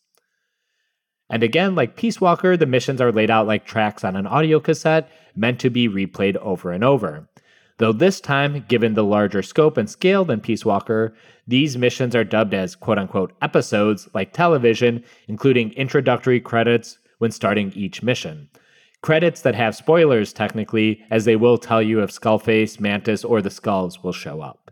And again, like Peace Walker, the missions are laid out like tracks on an audio cassette, meant to be replayed over and over. Though this time, given the larger scope and scale than Peace Walker, these missions are dubbed as quote unquote episodes like television, including introductory credits when starting each mission. Credits that have spoilers, technically, as they will tell you if Skullface, Mantis, or the Skulls will show up.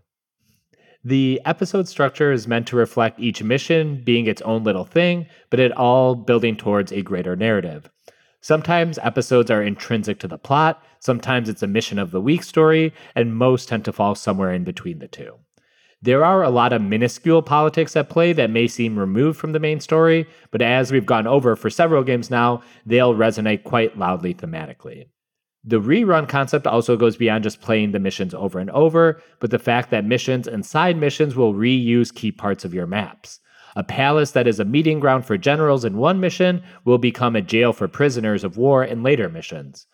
The episode structure is meant to reflect each mission being its own little thing, but it all building towards a greater narrative. Sometimes episodes are intrinsic to the plot, sometimes it's a mission of the week story, and most tend to fall somewhere in between the two. There are a lot of minuscule politics at play that may seem removed from the main story, but as we've gone over for several games now, they'll resonate quite loudly thematically. The rerun concept also goes beyond just playing the missions over and over, but the fact that missions and side missions will reuse key parts of your maps. A palace that is a meeting ground for generals in one mission will become a jail for prisoners of war in later missions.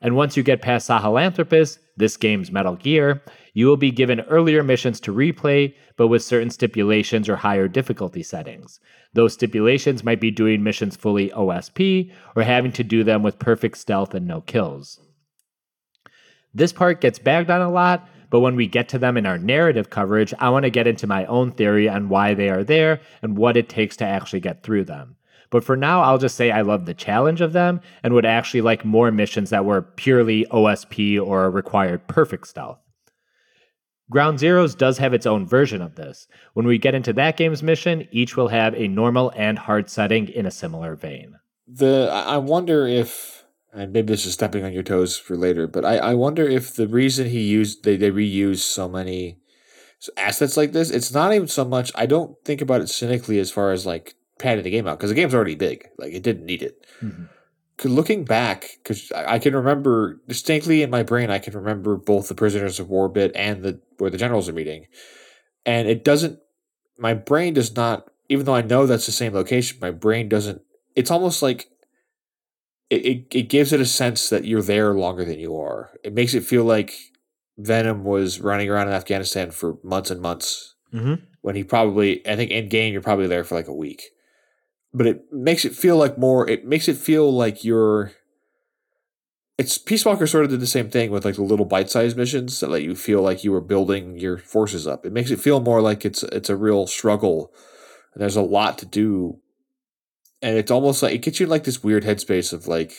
And once you get past Sahelanthropus, this game's Metal Gear, you will be given earlier missions to replay, but with certain stipulations or higher difficulty settings. Those stipulations might be doing missions fully OSP or having to do them with perfect stealth and no kills. This part gets bagged on a lot, but when we get to them in our narrative coverage, I want to get into my own theory on why they are there and what it takes to actually get through them. But for now, I'll just say I love the challenge of them and would actually like more missions that were purely OSP or required perfect stealth. Ground Zeroes does have its own version of this. When we get into that game's mission, each will have a normal and hard setting in a similar vein. The I wonder if and maybe this is stepping on your toes for later, but I, I wonder if the reason he used they, they reuse so many assets like this, it's not even so much I don't think about it cynically as far as like padding the game out because the game's already big, like it didn't need it. Mm-hmm. Looking back, because I, I can remember distinctly in my brain, I can remember both the prisoners of war bit and the where the generals are meeting, and it doesn't. My brain does not, even though I know that's the same location, my brain doesn't. It's almost like it, it, it gives it a sense that you're there longer than you are. It makes it feel like Venom was running around in Afghanistan for months and months Mhm. when he probably I think in game you're probably there for like a week. But it makes it feel like more it makes it feel like you're it's Peace Walker sort of did the same thing with like the little bite-sized missions that let you feel like you were building your forces up. It makes it feel more like it's it's a real struggle. And there's a lot to do. And it's almost like it gets you in like this weird headspace of like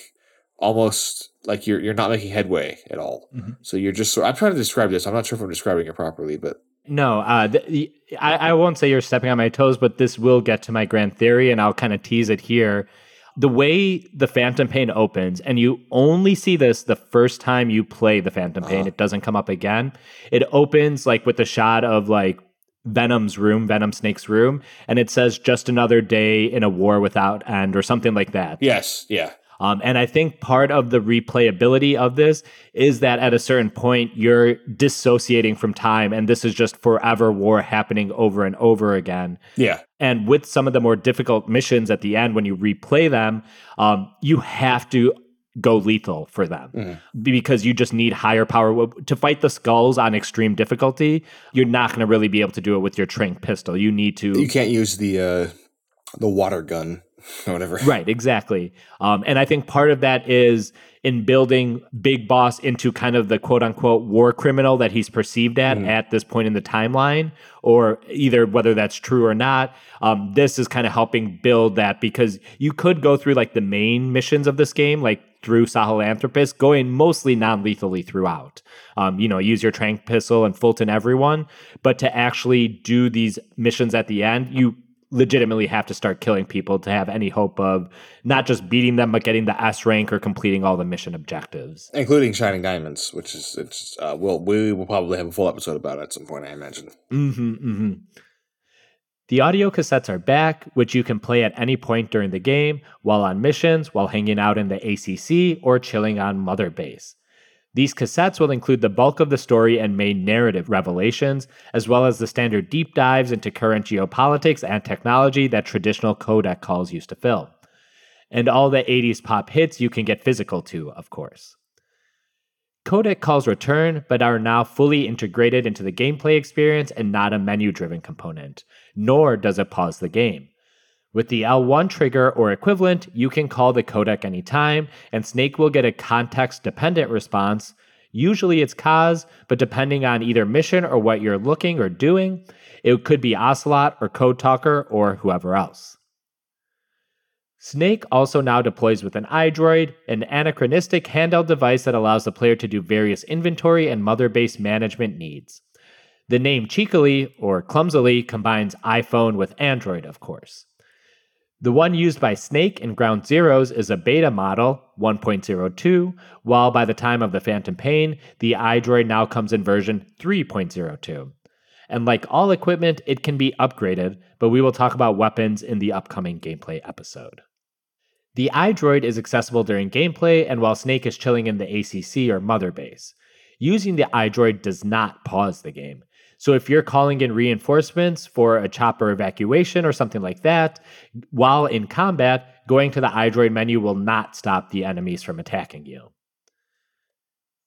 almost like you're you're not making headway at all. Mhm. So you're just sort I'm trying to describe this. I'm not sure if I'm describing it properly, but No, uh, the- I, I won't say you're stepping on my toes, but this will get to my grand theory, and I'll kind of tease it here. The way the Phantom Pain opens, and you only see this the first time you play the Phantom Pain, Uh-huh. it doesn't come up again. It opens like with the shot of like Venom's room, Venom Snake's room, and it says just another day in a war without end or something like that. yes, yeah. Um, and I think part of the replayability of this is that at a certain point, you're dissociating from time, and this is just forever war happening over and over again. Yeah. And with some of the more difficult missions at the end, when you replay them, um, you have to go lethal for them Mhm. because you just need higher power to fight the skulls on extreme difficulty. You're not going to really be able to do it with your trank pistol. You need to You can't use the uh, the water gun or whatever. Right, exactly. Um, and I think part of that is in building Big Boss into kind of the quote unquote war criminal that he's perceived at at this point in the timeline, or either whether that's true or not. Um, this is kind of helping build that because you could go through like the main missions of this game, like through Sahelanthropus, going mostly non lethally throughout. Um, you know, use your Trank pistol and Fulton everyone. But to actually do these missions at the end, you legitimately have to start killing people to have any hope of not just beating them but getting the S rank or completing all the mission objectives. Including Shining Diamonds, which is it's uh, we'll we will probably have a full episode about it at some point, I imagine. Mm-hmm, mm-hmm. The audio cassettes are back, which you can play at any point during the game, while on missions, while hanging out in the ACC, or chilling on Mother Base. These cassettes will include the bulk of the story and main narrative revelations, as well as the standard deep dives into current geopolitics and technology that traditional codec calls used to fill. And all the 80s pop hits you can get physical to, of course. Codec calls return, but are now fully integrated into the gameplay experience and not a menu driven component, nor does it pause the game. With the L1 trigger or equivalent, you can call the codec anytime, and Snake will get a context dependent response. Usually it's Kaz, but depending on either mission or what you're looking or doing, it could be Ocelot or Code Talker or whoever else. Snake also now deploys with an iDroid, an anachronistic handheld device that allows the player to do various inventory and mother base management needs. The name cheekily or clumsily combines iPhone with Android, of course. The one used by Snake in Ground Zeroes is a beta model, 1.02, while by the time of the Phantom Pain, the iDroid now comes in version 3.02. And like all equipment, it can be upgraded, but we will talk about weapons in the upcoming gameplay episode. The iDroid is accessible during gameplay and while Snake is chilling in the ACC or Mother Base. Using the iDroid does not pause the game. So if you're calling in reinforcements for a chopper evacuation or something like that, while in combat, going to the iDroid menu will not stop the enemies from attacking you.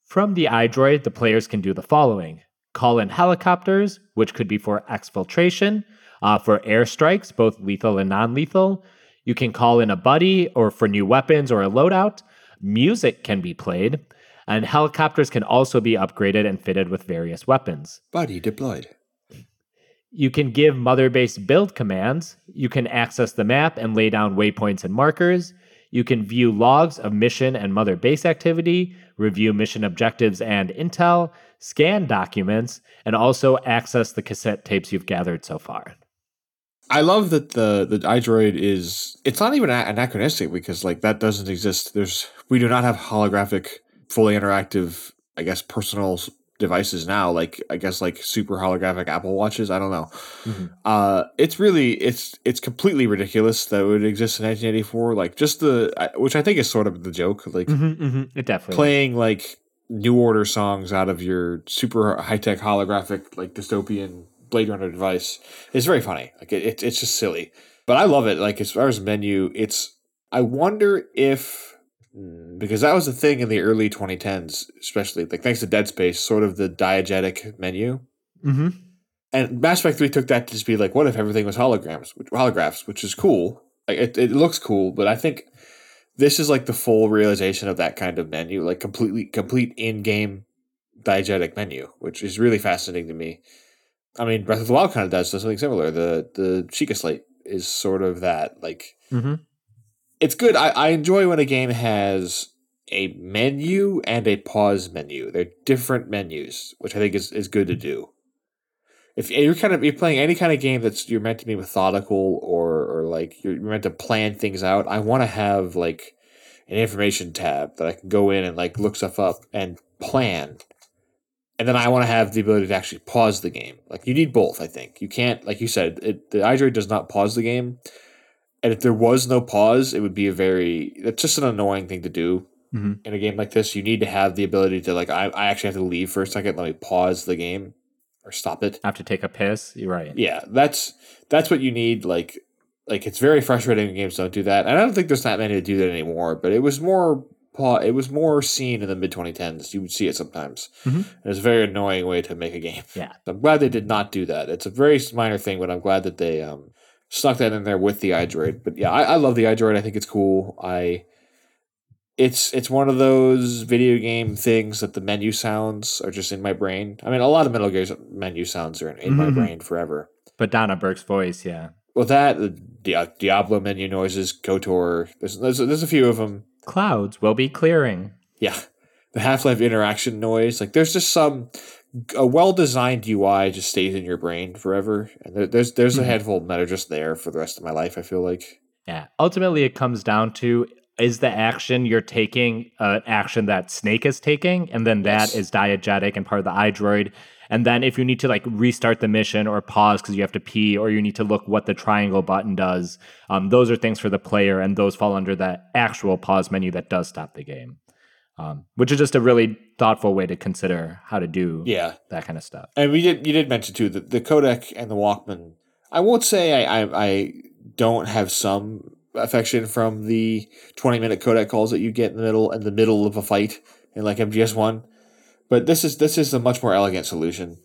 From the iDroid, the players can do the following call in helicopters, which could be for exfiltration, uh, for airstrikes, both lethal and non lethal. You can call in a buddy or for new weapons or a loadout. Music can be played, and helicopters can also be upgraded and fitted with various weapons. Body deployed. You can give mother base build commands. You can access the map and lay down waypoints and markers. You can view logs of mission and mother base activity, review mission objectives and intel, scan documents, and also access the cassette tapes you've gathered so far. I love that the the iDroid is it's not even anachronistic because like that doesn't exist. There's we do not have holographic, fully interactive, I guess, personal devices now. Like I guess like super holographic Apple watches. I don't know. Mhm. Uh, it's really it's it's completely ridiculous that it would exist in 1984. Like just the which I think is sort of the joke. Like Mm-hmm, mm-hmm. It definitely. playing like new order songs out of your super high tech holographic like dystopian Blade Runner device is very funny. Like it, it, it's just silly, but I love it. Like as far as menu, it's. I wonder if because that was the thing in the early 2010s, especially like thanks to Dead Space, sort of the diegetic menu. Mm-hmm. And Mass Effect 3 took that to just be like, what if everything was holograms, which, holographs, which is cool. Like, it, it looks cool, but I think this is like the full realization of that kind of menu, like completely complete in-game diegetic menu, which is really fascinating to me. I mean, Breath of the Wild kind of does something similar. The the Sheikah Slate is sort of that. Like, Mm-hmm. It's good. I, I enjoy when a game has a menu and a pause menu. They're different menus, which I think is, is good to do. If you're kind of you're playing any kind of game that's you're meant to be methodical or or like you're meant to plan things out, I want to have like an information tab that I can go in and like look stuff up and plan. And then I want to have the ability to actually pause the game. Like you need both, I think. You can't, like you said, it, the iDroid does not pause the game. And if there was no pause, it would be a very it's just an annoying thing to do Mhm. in a game like this. You need to have the ability to like I, I actually have to leave for a second, let me pause the game or stop it. Have to take a piss. You're right. Yeah, that's that's what you need. Like like it's very frustrating when games don't do that. And I don't think there's that many that do that anymore, but it was more it was more seen in the mid 2010s. You would see it sometimes. Mhm. It's a very annoying way to make a game. Yeah. I'm glad they did not do that. It's a very minor thing, but I'm glad that they um, snuck that in there with the iDroid. But yeah, I, I love the iDroid. I think it's cool. I it's it's one of those video game things that the menu sounds are just in my brain. I mean, a lot of Metal Gear's menu sounds are in, in my Mhm. brain forever. But Donna Burke's voice, yeah. Well, that the Diablo menu noises, Kotor. There's, there's there's a few of them. Clouds will be clearing. Yeah, the Half Life interaction noise. Like there's just some a well designed UI just stays in your brain forever, and there, there's there's a Mhm. handful that are just there for the rest of my life. I feel like Yeah. Ultimately, it comes down to is the action you're taking an action that Snake is taking, and then that Yes. is diegetic and part of the iDroid. And then if you need to like restart the mission or pause because you have to pee, or you need to look what the triangle button does, um, those are things for the player, and those fall under that actual pause menu that does stop the game. Um, which is just a really thoughtful way to consider how to do yeah. that kind of stuff. And we did you did mention too that the codec and the Walkman. I won't say I, I I don't have some affection from the twenty minute codec calls that you get in the middle in the middle of a fight in like MGS one, but this is this is a much more elegant solution.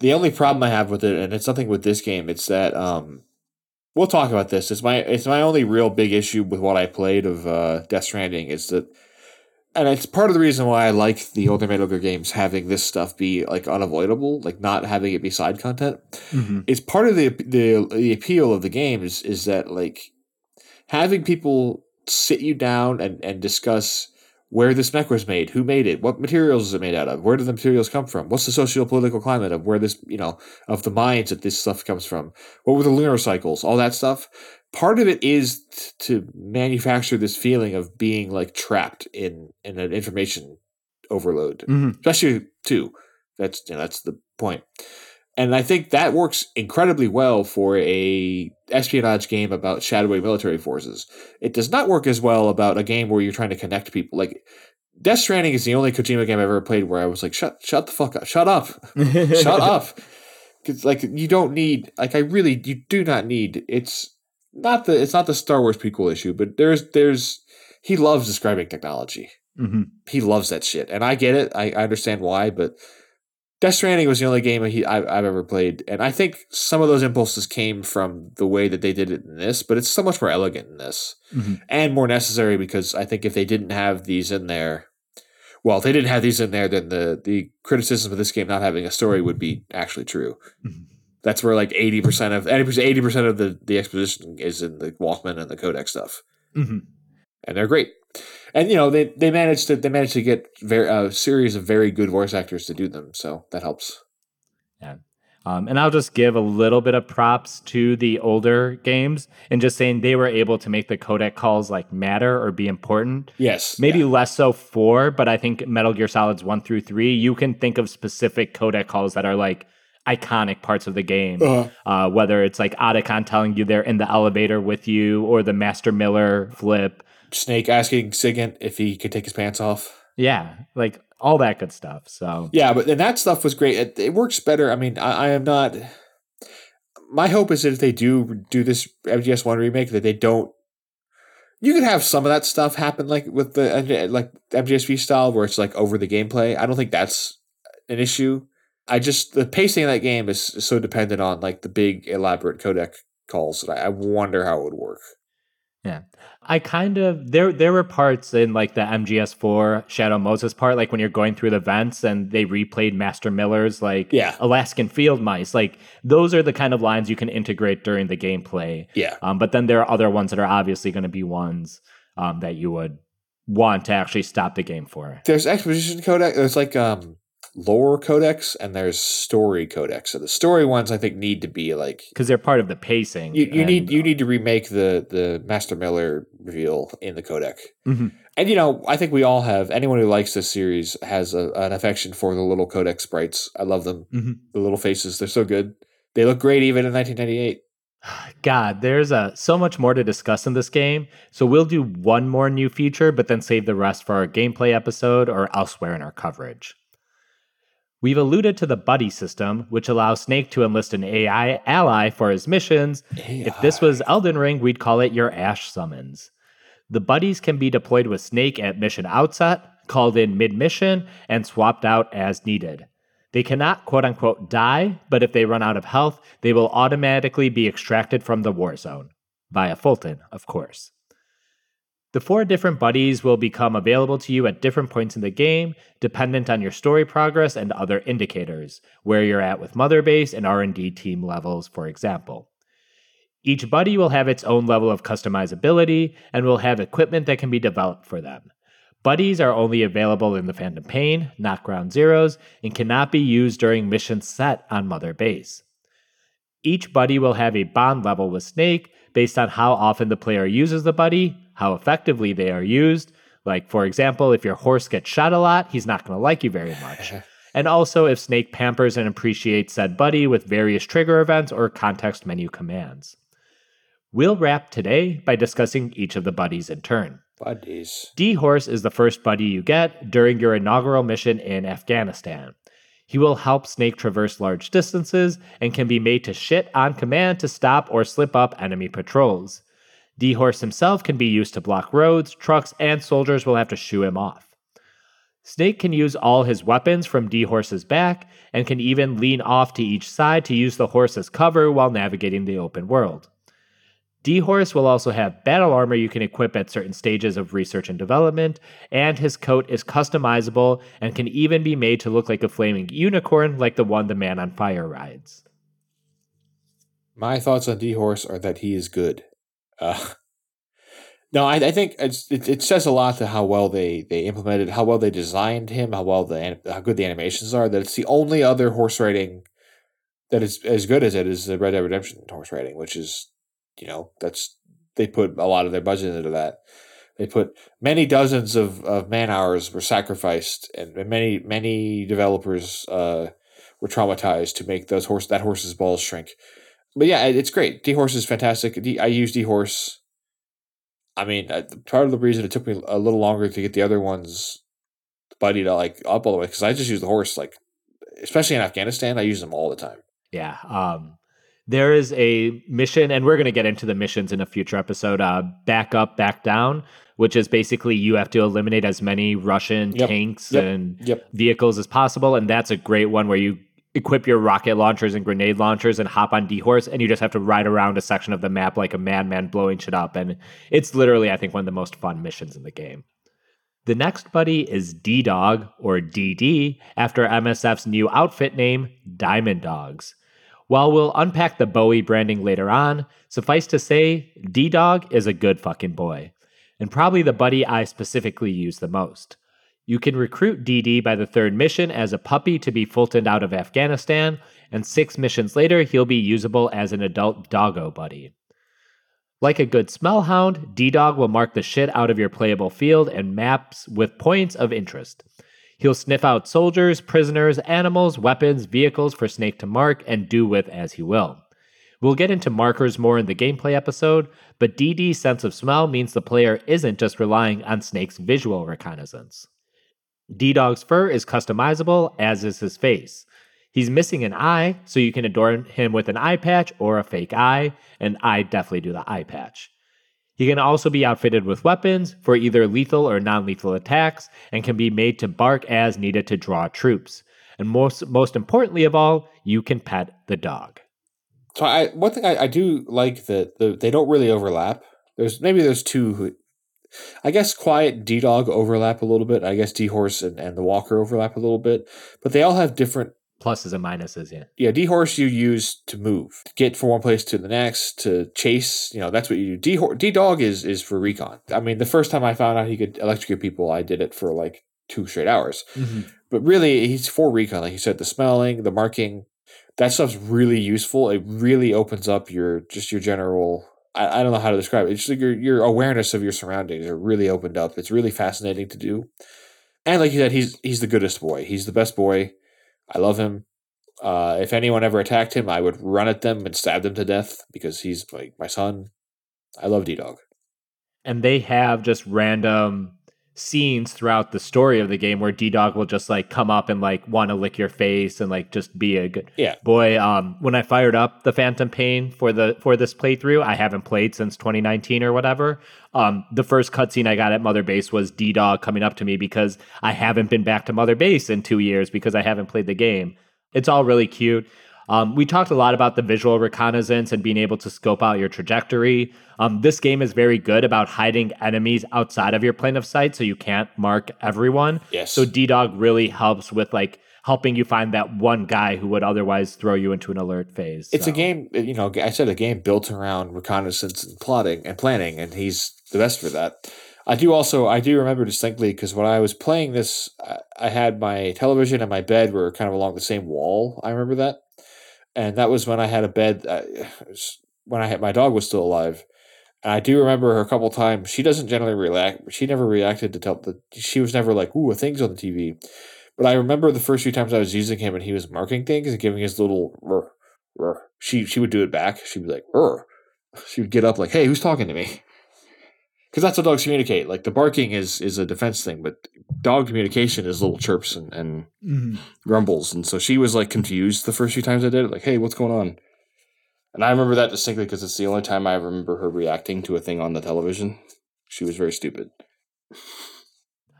The only problem I have with it, and it's nothing with this game, it's that um, we'll talk about this. It's my it's my only real big issue with what I played of uh, Death Stranding is that and it's part of the reason why I like the older Metal Gear games having this stuff be like unavoidable, like not having it be side content. Mhm. It's part of the the the appeal of the games is is that like having people sit you down and and discuss where this mech was made, who made it, what materials is it made out of, where do the materials come from, what's the socio-political climate of where this you know of the mines that this stuff comes from, what were the lunar cycles, all that stuff. Part of it is t- to manufacture this feeling of being like trapped in in an information overload, Mhm. especially too. That's you know, that's the. And I think that works incredibly well for a espionage game about shadowy military forces. It does not work as well about a game where you're trying to connect people. Like Death Stranding is the only Kojima game I've ever played where I was like, "Shut, shut the fuck up, shut up, shut up." Because like you don't need, like I really, you do not need. It's not the, it's not the Star Wars prequel issue, but there's, there's, he loves describing technology Mhm. he loves that shit, and I get it. I, I understand why, but Death Stranding was the only game he I, I've ever played, and I think some of those impulses came from the way that they did it in this, but it's so much more elegant in this Mhm. and more necessary because I think if they didn't have these in there, well, if they didn't have these in there, then the the criticism of this game not having a story would be actually true. Mhm. That's where like eighty percent of eighty percent of the the exposition is in the Walkman and the codec stuff Mhm. and they're great. And you know they they managed to they managed to get very a series of very good voice actors to do them, so that helps. Um, and I'll just give a little bit of props to the older games and just saying they were able to make the codec calls like matter or be important. Yes, Maybe yeah. less so four, but I think Metal Gear Solids one through three, you can think of specific codec calls that are like iconic parts of the game. Uh, Uh, whether it's like Otacon telling you they're in the elevator with you or the Master Miller flip. Snake asking Sigint if he could take his pants off. Yeah, like all that good stuff. So Yeah, but and that stuff was great. It, it works better. I mean, I, I am not. My hope is that if they do do this MGS one remake, that they don't. You could have some of that stuff happen like with the like MGSV style where it's like over the gameplay. I don't think that's an issue. I just the pacing of that game is so dependent on like the big elaborate codec calls that I, I wonder how it would work. Yeah. I kind of there there were parts in like the MGS4 Shadow Moses part, like when you're going through the vents and they replayed Master Miller's like Yeah. Alaskan field mice. Like those are the kind of lines you can integrate during the gameplay. Yeah. Um, but then there are other ones that are obviously going to be ones um, that you would want to actually stop the game for. There's exposition codec. There's like um lore codecs and there's story codecs. So the story ones I think need to be like Because they're part of the pacing. you, you and- need you need to remake the the Master Miller reveal in the codec. Mhm. And you know, I think we all have anyone who likes this series has a, an affection for the little codec sprites. I love them. Mhm. The little faces, they're so good. They look great even in 1998. God, there's uh, so much more to discuss in this game. So we'll do one more new feature, but then save the rest for our gameplay episode or elsewhere in our coverage. We've alluded to the buddy system, which allows Snake to enlist an AI ally for his missions. If this was Elden Ring, we'd call it your Ash summons. The buddies can be deployed with Snake at mission outset, called in mid mission, and swapped out as needed. They cannot quote unquote die, but if they run out of health, they will automatically be extracted from the war zone. Via Fulton, of course. The four different buddies will become available to you at different points in the game, dependent on your story progress and other indicators, where you're at with Mother Base and R&D team levels, for example. Each buddy will have its own level of customizability and will have equipment that can be developed for them. Buddies are only available in the Phantom Pain, not Ground Zeroes, and cannot be used during missions set on Mother Base. Each buddy will have a bond level with Snake based on how often the player uses the buddy, how effectively they are used. Like, for example, if your horse gets shot a lot, he's not going to like you very much. and also if Snake pampers and appreciates said buddy with various trigger events or context menu commands. We'll wrap today by discussing each of the buddies in turn. Buddies. D Horse is the first buddy you get during your inaugural mission in Afghanistan. He will help Snake traverse large distances and can be made to shit on command to stop or slip up enemy patrols. D Horse himself can be used to block roads, trucks, and soldiers will have to shoo him off. Snake can use all his weapons from D Horse's back and can even lean off to each side to use the horse as cover while navigating the open world. D Horse will also have battle armor you can equip at certain stages of research and development, and his coat is customizable and can even be made to look like a flaming unicorn like the one the man on fire rides. My thoughts on D Horse are that he is good. Uh, no, I, I think it, it says a lot to how well they, they implemented, how well they designed him, how well the how good the animations are. That it's the only other horse riding that is as good as it is the Red Dead Redemption horse riding, which is you know that's they put a lot of their budget into that. They put many dozens of, of man hours were sacrificed, and many many developers uh, were traumatized to make those horse that horse's balls shrink but yeah, it- it's great. D Horse is fantastic. D, I use D Horse. I mean, uh, part of the reason it took me a little longer to get the other ones, buddy, to like up all the way because I just use the horse like, especially in Afghanistan, I use them all the time. Yeah. Um, there is a mission, and we're going to get into the missions in a future episode. Uh, back up, back down, which is basically you have to eliminate as many Russian Yep. tanks Yep. and Yep. vehicles as possible, and that's a great one where you equip your rocket launchers and grenade launchers and hop on D horse, and you just have to ride around a section of the map like a madman blowing shit up, and it's literally, I think, one of the most fun missions in the game. The next buddy is D Dog, or DD, after MSF's new outfit name, Diamond Dogs. While we'll unpack the Bowie branding later on, suffice to say, D Dog is a good fucking boy, and probably the buddy I specifically use the most. You can recruit DD by the third mission as a puppy to be Fultoned out of Afghanistan, and six missions later, he'll be usable as an adult doggo buddy. Like a good smell hound, D Dog will mark the shit out of your playable field and maps with points of interest. He'll sniff out soldiers, prisoners, animals, weapons, vehicles for Snake to mark and do with as he will. We'll get into markers more in the gameplay episode, but DD's sense of smell means the player isn't just relying on Snake's visual reconnaissance. D Dog's fur is customizable, as is his face. He's missing an eye, so you can adorn him with an eye patch or a fake eye, and I definitely do the eye patch. He can also be outfitted with weapons for either lethal or non lethal attacks and can be made to bark as needed to draw troops. And most, most importantly of all, you can pet the dog. So I one thing I, I do like that the, they don't really overlap. There's maybe there's two I guess Quiet D Dog overlap a little bit. I guess D Horse and, and the Walker overlap a little bit, but they all have different Pluses and minuses, yeah. yeah, D horse you use to move, to get from one place to the next, to chase. You know, that's what you do. D D dog is is for recon. I mean, the first time I found out he could electrocute people, I did it for like two straight hours. Mm-hmm. But really, he's for recon. Like you said, the smelling, the marking, that stuff's really useful. It really opens up your just your general. I, I don't know how to describe it. It's like your your awareness of your surroundings are really opened up. It's really fascinating to do. And like you said, he's he's the goodest boy. He's the best boy. I love him. Uh, if anyone ever attacked him, I would run at them and stab them to death because he's like my son. I love D Dog. and they have just random scenes throughout the story of the game where D Dog will just like come up and like want to lick your face and like just be a good Yeah. boy. Um, when I fired up the Phantom Pain for the for this playthrough, I haven't played since 2019 or whatever. Um, the first cutscene I got at Mother Base was D Dog coming up to me because I haven't been back to Mother Base in two years because I haven't played the game. It's all really cute. Um, we talked a lot about the visual reconnaissance and being able to scope out your trajectory. Um, this game is very good about hiding enemies outside of your plane of sight so you can't mark everyone. Yes. So D Dog really helps with like helping you find that one guy who would otherwise throw you into an alert phase. It's a game, you know, I said a game built around reconnaissance and plotting and planning, and he's the best for that. I do also, I do remember distinctly because when I was playing this, I had my television and my bed were kind of along the same wall. I remember that. And that was when I had a bed, uh, when I had my dog was still alive. And I do remember her a couple times. She doesn't generally react. She never reacted to tell the. She was never like, "Ooh, a thing's on the TV." But I remember the first few times I was using him and he was marking things and giving his little. "Rrr, rrr." She she would do it back. She'd be like, "Rrr." She would get up like, "Hey, who's talking to me?" Because that's how dogs communicate. Like the barking is is a defense thing, but dog communication is little chirps and, and Mhm. grumbles. And so she was like confused the first few times I did it. Like, "Hey, what's going on?" And I remember that distinctly because it's the only time I remember her reacting to a thing on the television. She was very stupid.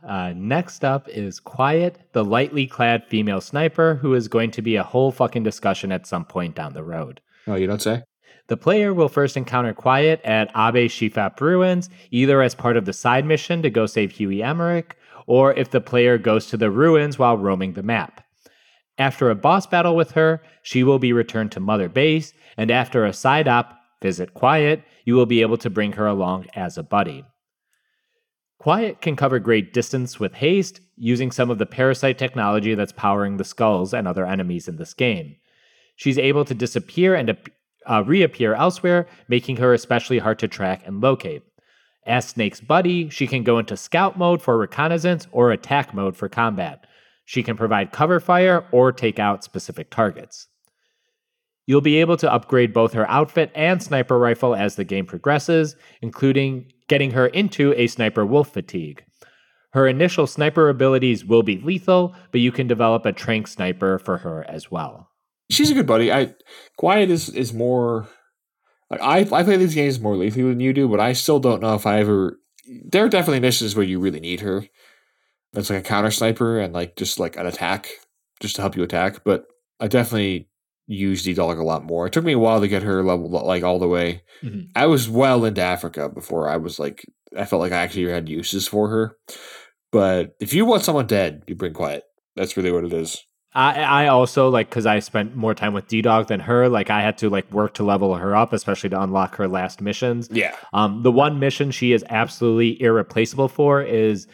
Uh, next up is Quiet, the lightly clad female sniper, who is going to be a whole fucking discussion at some point down the road. Oh, you don't say? The player will first encounter Quiet at Aabe Shifap ruins, either as part of the side mission to go save Huey Emmerich, or if the player goes to the ruins while roaming the map. After a boss battle with her, she will be returned to Mother Base, and after a side op, Visit Quiet, you will be able to bring her along as a buddy. Quiet can cover great distance with haste, using some of the parasite technology that's powering the skulls and other enemies in this game. She's able to disappear and uh, reappear elsewhere, making her especially hard to track and locate. As Snake's buddy, she can go into scout mode for reconnaissance or attack mode for combat. She can provide cover fire or take out specific targets. You'll be able to upgrade both her outfit and sniper rifle as the game progresses, including getting her into a sniper wolf fatigue. Her initial sniper abilities will be lethal, but you can develop a trank sniper for her as well. She's a good buddy. I Quiet is is more like I I play these games more lethally than you do, but I still don't know if I ever. There are definitely missions where you really need her. That's like a counter sniper and like just like an attack, just to help you attack. But I definitely use D Dog a lot more. It took me a while to get her level like all the way. Mhm. I was well into Africa before I was like I felt like I actually had uses for her. But if you want someone dead, you bring Quiet. That's really what it is. I, I also like because I spent more time with D Dog than her. Like I had to like work to level her up, especially to unlock her last missions. Yeah. Um, the one mission she is absolutely irreplaceable for is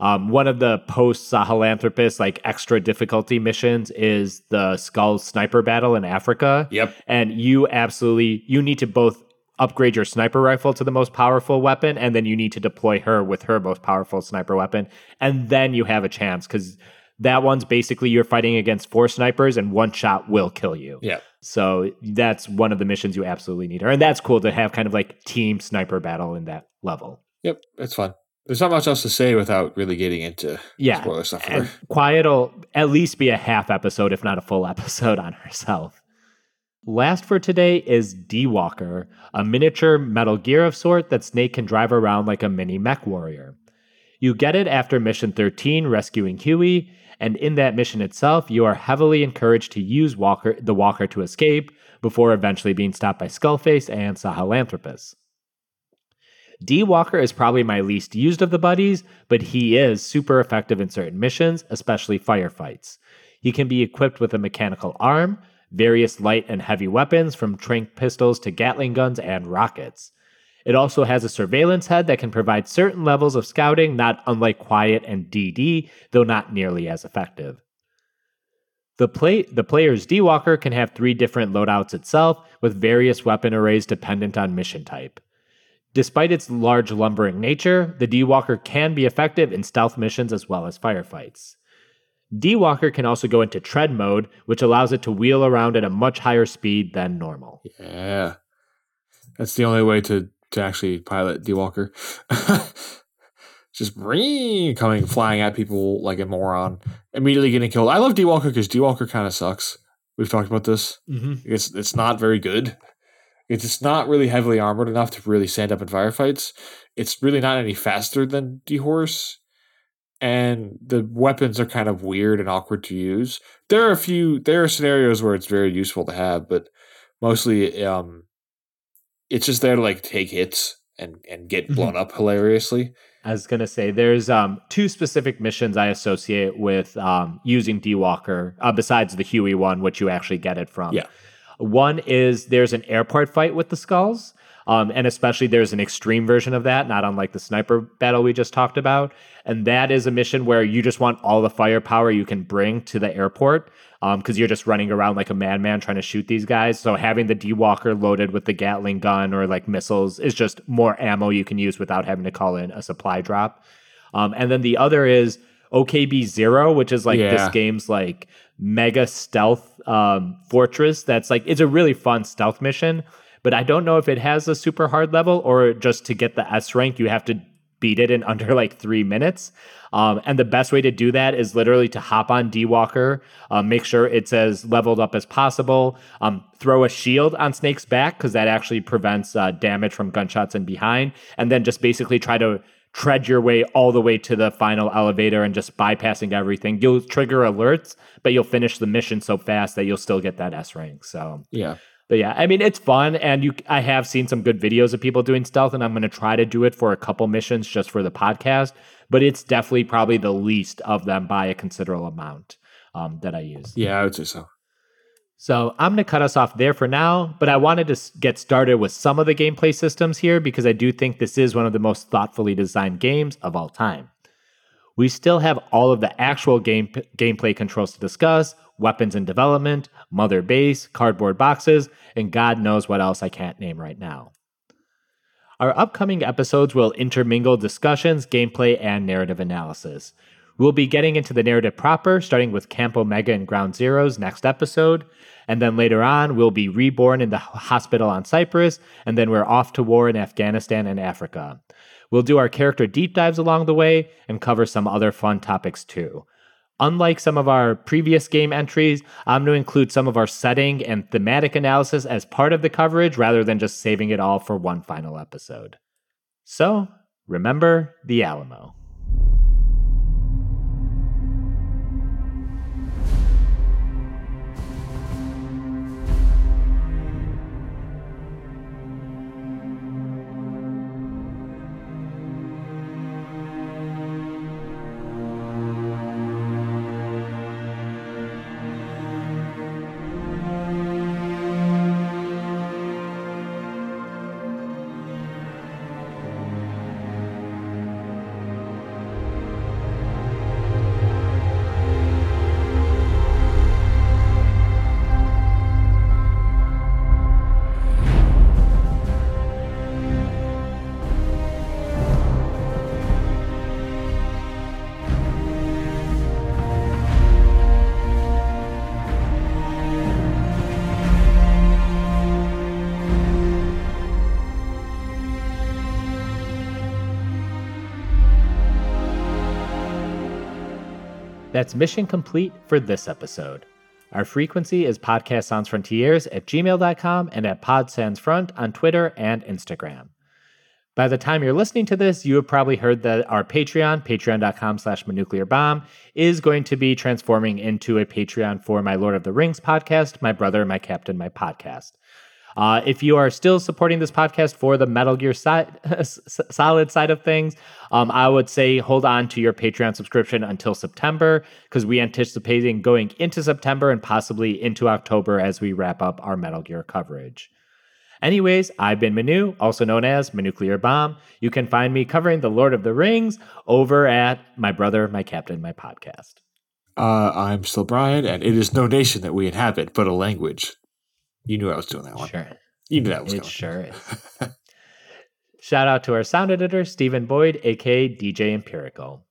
um, one of the post Sahelanthropus like extra difficulty missions is the Skull sniper battle in Africa. Yep. And you absolutely you need to both upgrade your sniper rifle to the most powerful weapon, and then you need to deploy her with her most powerful sniper weapon, and then you have a chance because that one's basically you're fighting against four snipers, and one shot will kill you. Yeah. So that's one of the missions you absolutely need her. And that's cool to have kind of like team sniper battle in that level. Yep, it's fun. There's not much else to say without really getting into Yeah. spoiler stuff. for And her. Quiet'll at least be a half episode, if not a full episode on herself. Last for today is D Walker, a miniature Metal Gear of sort that Snake can drive around like a mini mech warrior. You get it after mission 13, rescuing Huey, and in that mission itself, you are heavily encouraged to use Walker, the Walker to escape before eventually being stopped by Skullface and Sahelanthropus. D Walker is probably my least used of the buddies, but he is super effective in certain missions, especially firefights. He can be equipped with a mechanical arm, various light and heavy weapons from trank pistols to Gatling guns and rockets. It also has a surveillance head that can provide certain levels of scouting, not unlike Quiet and DD, though not nearly as effective. The, play, the player's D-Walker can have three different loadouts itself, with various weapon arrays dependent on mission type. Despite its large lumbering nature, the D-Walker can be effective in stealth missions as well as firefights. D Walker can also go into tread mode, which allows it to wheel around at a much higher speed than normal. Yeah. That's the only way to, to actually pilot D Walker. Just coming flying at people like a moron, immediately getting killed. I love D Walker because D Walker kind of sucks. We've talked about this. Mm-hmm. It's it's not very good. It's just not really heavily armored enough to really stand up in firefights. It's really not any faster than D Horse and the weapons are kind of weird and awkward to use. There are a few there are scenarios where it's very useful to have, but mostly um it's just there to like take hits and and get blown up hilariously. I was gonna say there's um, two specific missions I associate with um, using D Walker, uh, besides the Huey one, which you actually get it from. Yeah. One is there's an airport fight with the skulls. Um, and especially there's an extreme version of that, not unlike the sniper battle we just talked about. And that is a mission where you just want all the firepower you can bring to the airport because um, you're just running around like a madman trying to shoot these guys. So having the D Walker loaded with the Gatling gun or like missiles is just more ammo you can use without having to call in a supply drop. Um, and then the other is OKB Zero, which is like Yeah. this game's like mega stealth um, fortress. That's like it's a really fun stealth mission, but I don't know if it has a super hard level or just to get the S rank you have to beat it in under like three minutes. Um, and the best way to do that is literally to hop on D Walker, um, make sure it's as leveled up as possible, um, throw a shield on Snake's back because that actually prevents uh, damage from gunshots and behind, and then just basically try to tread your way all the way to the final elevator and just bypassing everything. You'll trigger alerts, but you'll finish the mission so fast that you'll still get that S rank. So Yeah. But yeah, I mean it's fun, and you. I have seen some good videos of people doing stealth, and I'm going to try to do it for a couple missions just for the podcast. But it's definitely probably the least of them by a considerable amount um, that I use. Yeah, I would say so. So I'm going to cut us off there for now, but I wanted to get started with some of the gameplay systems here because I do think this is one of the most thoughtfully designed games of all time. We still have all of the actual game gameplay controls to discuss, weapons in development, mother base, cardboard boxes, and God knows what else I can't name right now. Our upcoming episodes will intermingle discussions, gameplay, and narrative analysis. We'll be getting into the narrative proper, starting with Camp Omega and Ground Zeroes next episode. And then later on, we'll be reborn in the hospital on Cyprus, and then we're off to war in Afghanistan and Africa. We'll do our character deep dives along the way and cover some other fun topics too. Unlike some of our previous game entries, I'm going to include some of our setting and thematic analysis as part of the coverage rather than just saving it all for one final episode. So, remember the Alamo. That's mission complete for this episode. Our frequency is Podcast Sans Frontiers at gmail.com and at Pod on Twitter and Instagram. By the time you're listening to this, you have probably heard that our Patreon, patreon.com slash bomb, is going to be transforming into a Patreon for my Lord of the Rings podcast, My Brother, My Captain, My Podcast. Uh, if you are still supporting this podcast for the Metal Gear side, Solid side of things, um, I would say hold on to your Patreon subscription until September because we anticipating going into September and possibly into October as we wrap up our Metal Gear coverage. Anyways, I've been Manu, also known as Manuclear Bomb. You can find me covering The Lord of the Rings over at My Brother, My Captain, My Podcast. Uh, I'm still Brian, and it is no nation that we inhabit, but a language. You knew I was doing that one. Sure. You knew that was It coming. sure is. Shout out to our sound editor, Stephen Boyd, aka DJ Empirical.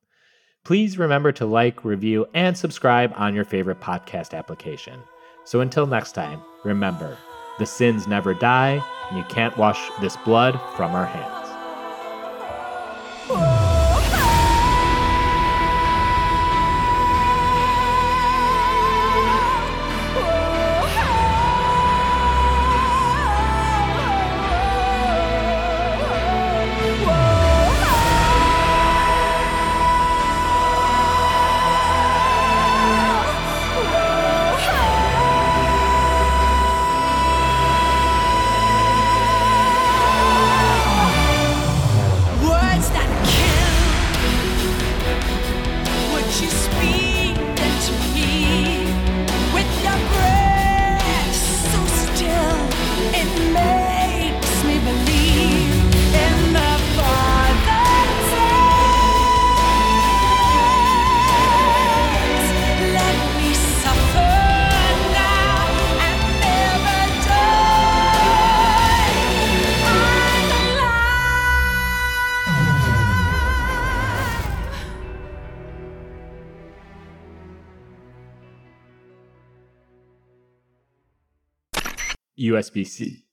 Please remember to like, review, and subscribe on your favorite podcast application. So until next time, remember the sins never die, and you can't wash this blood from our hands. Alive. USB C.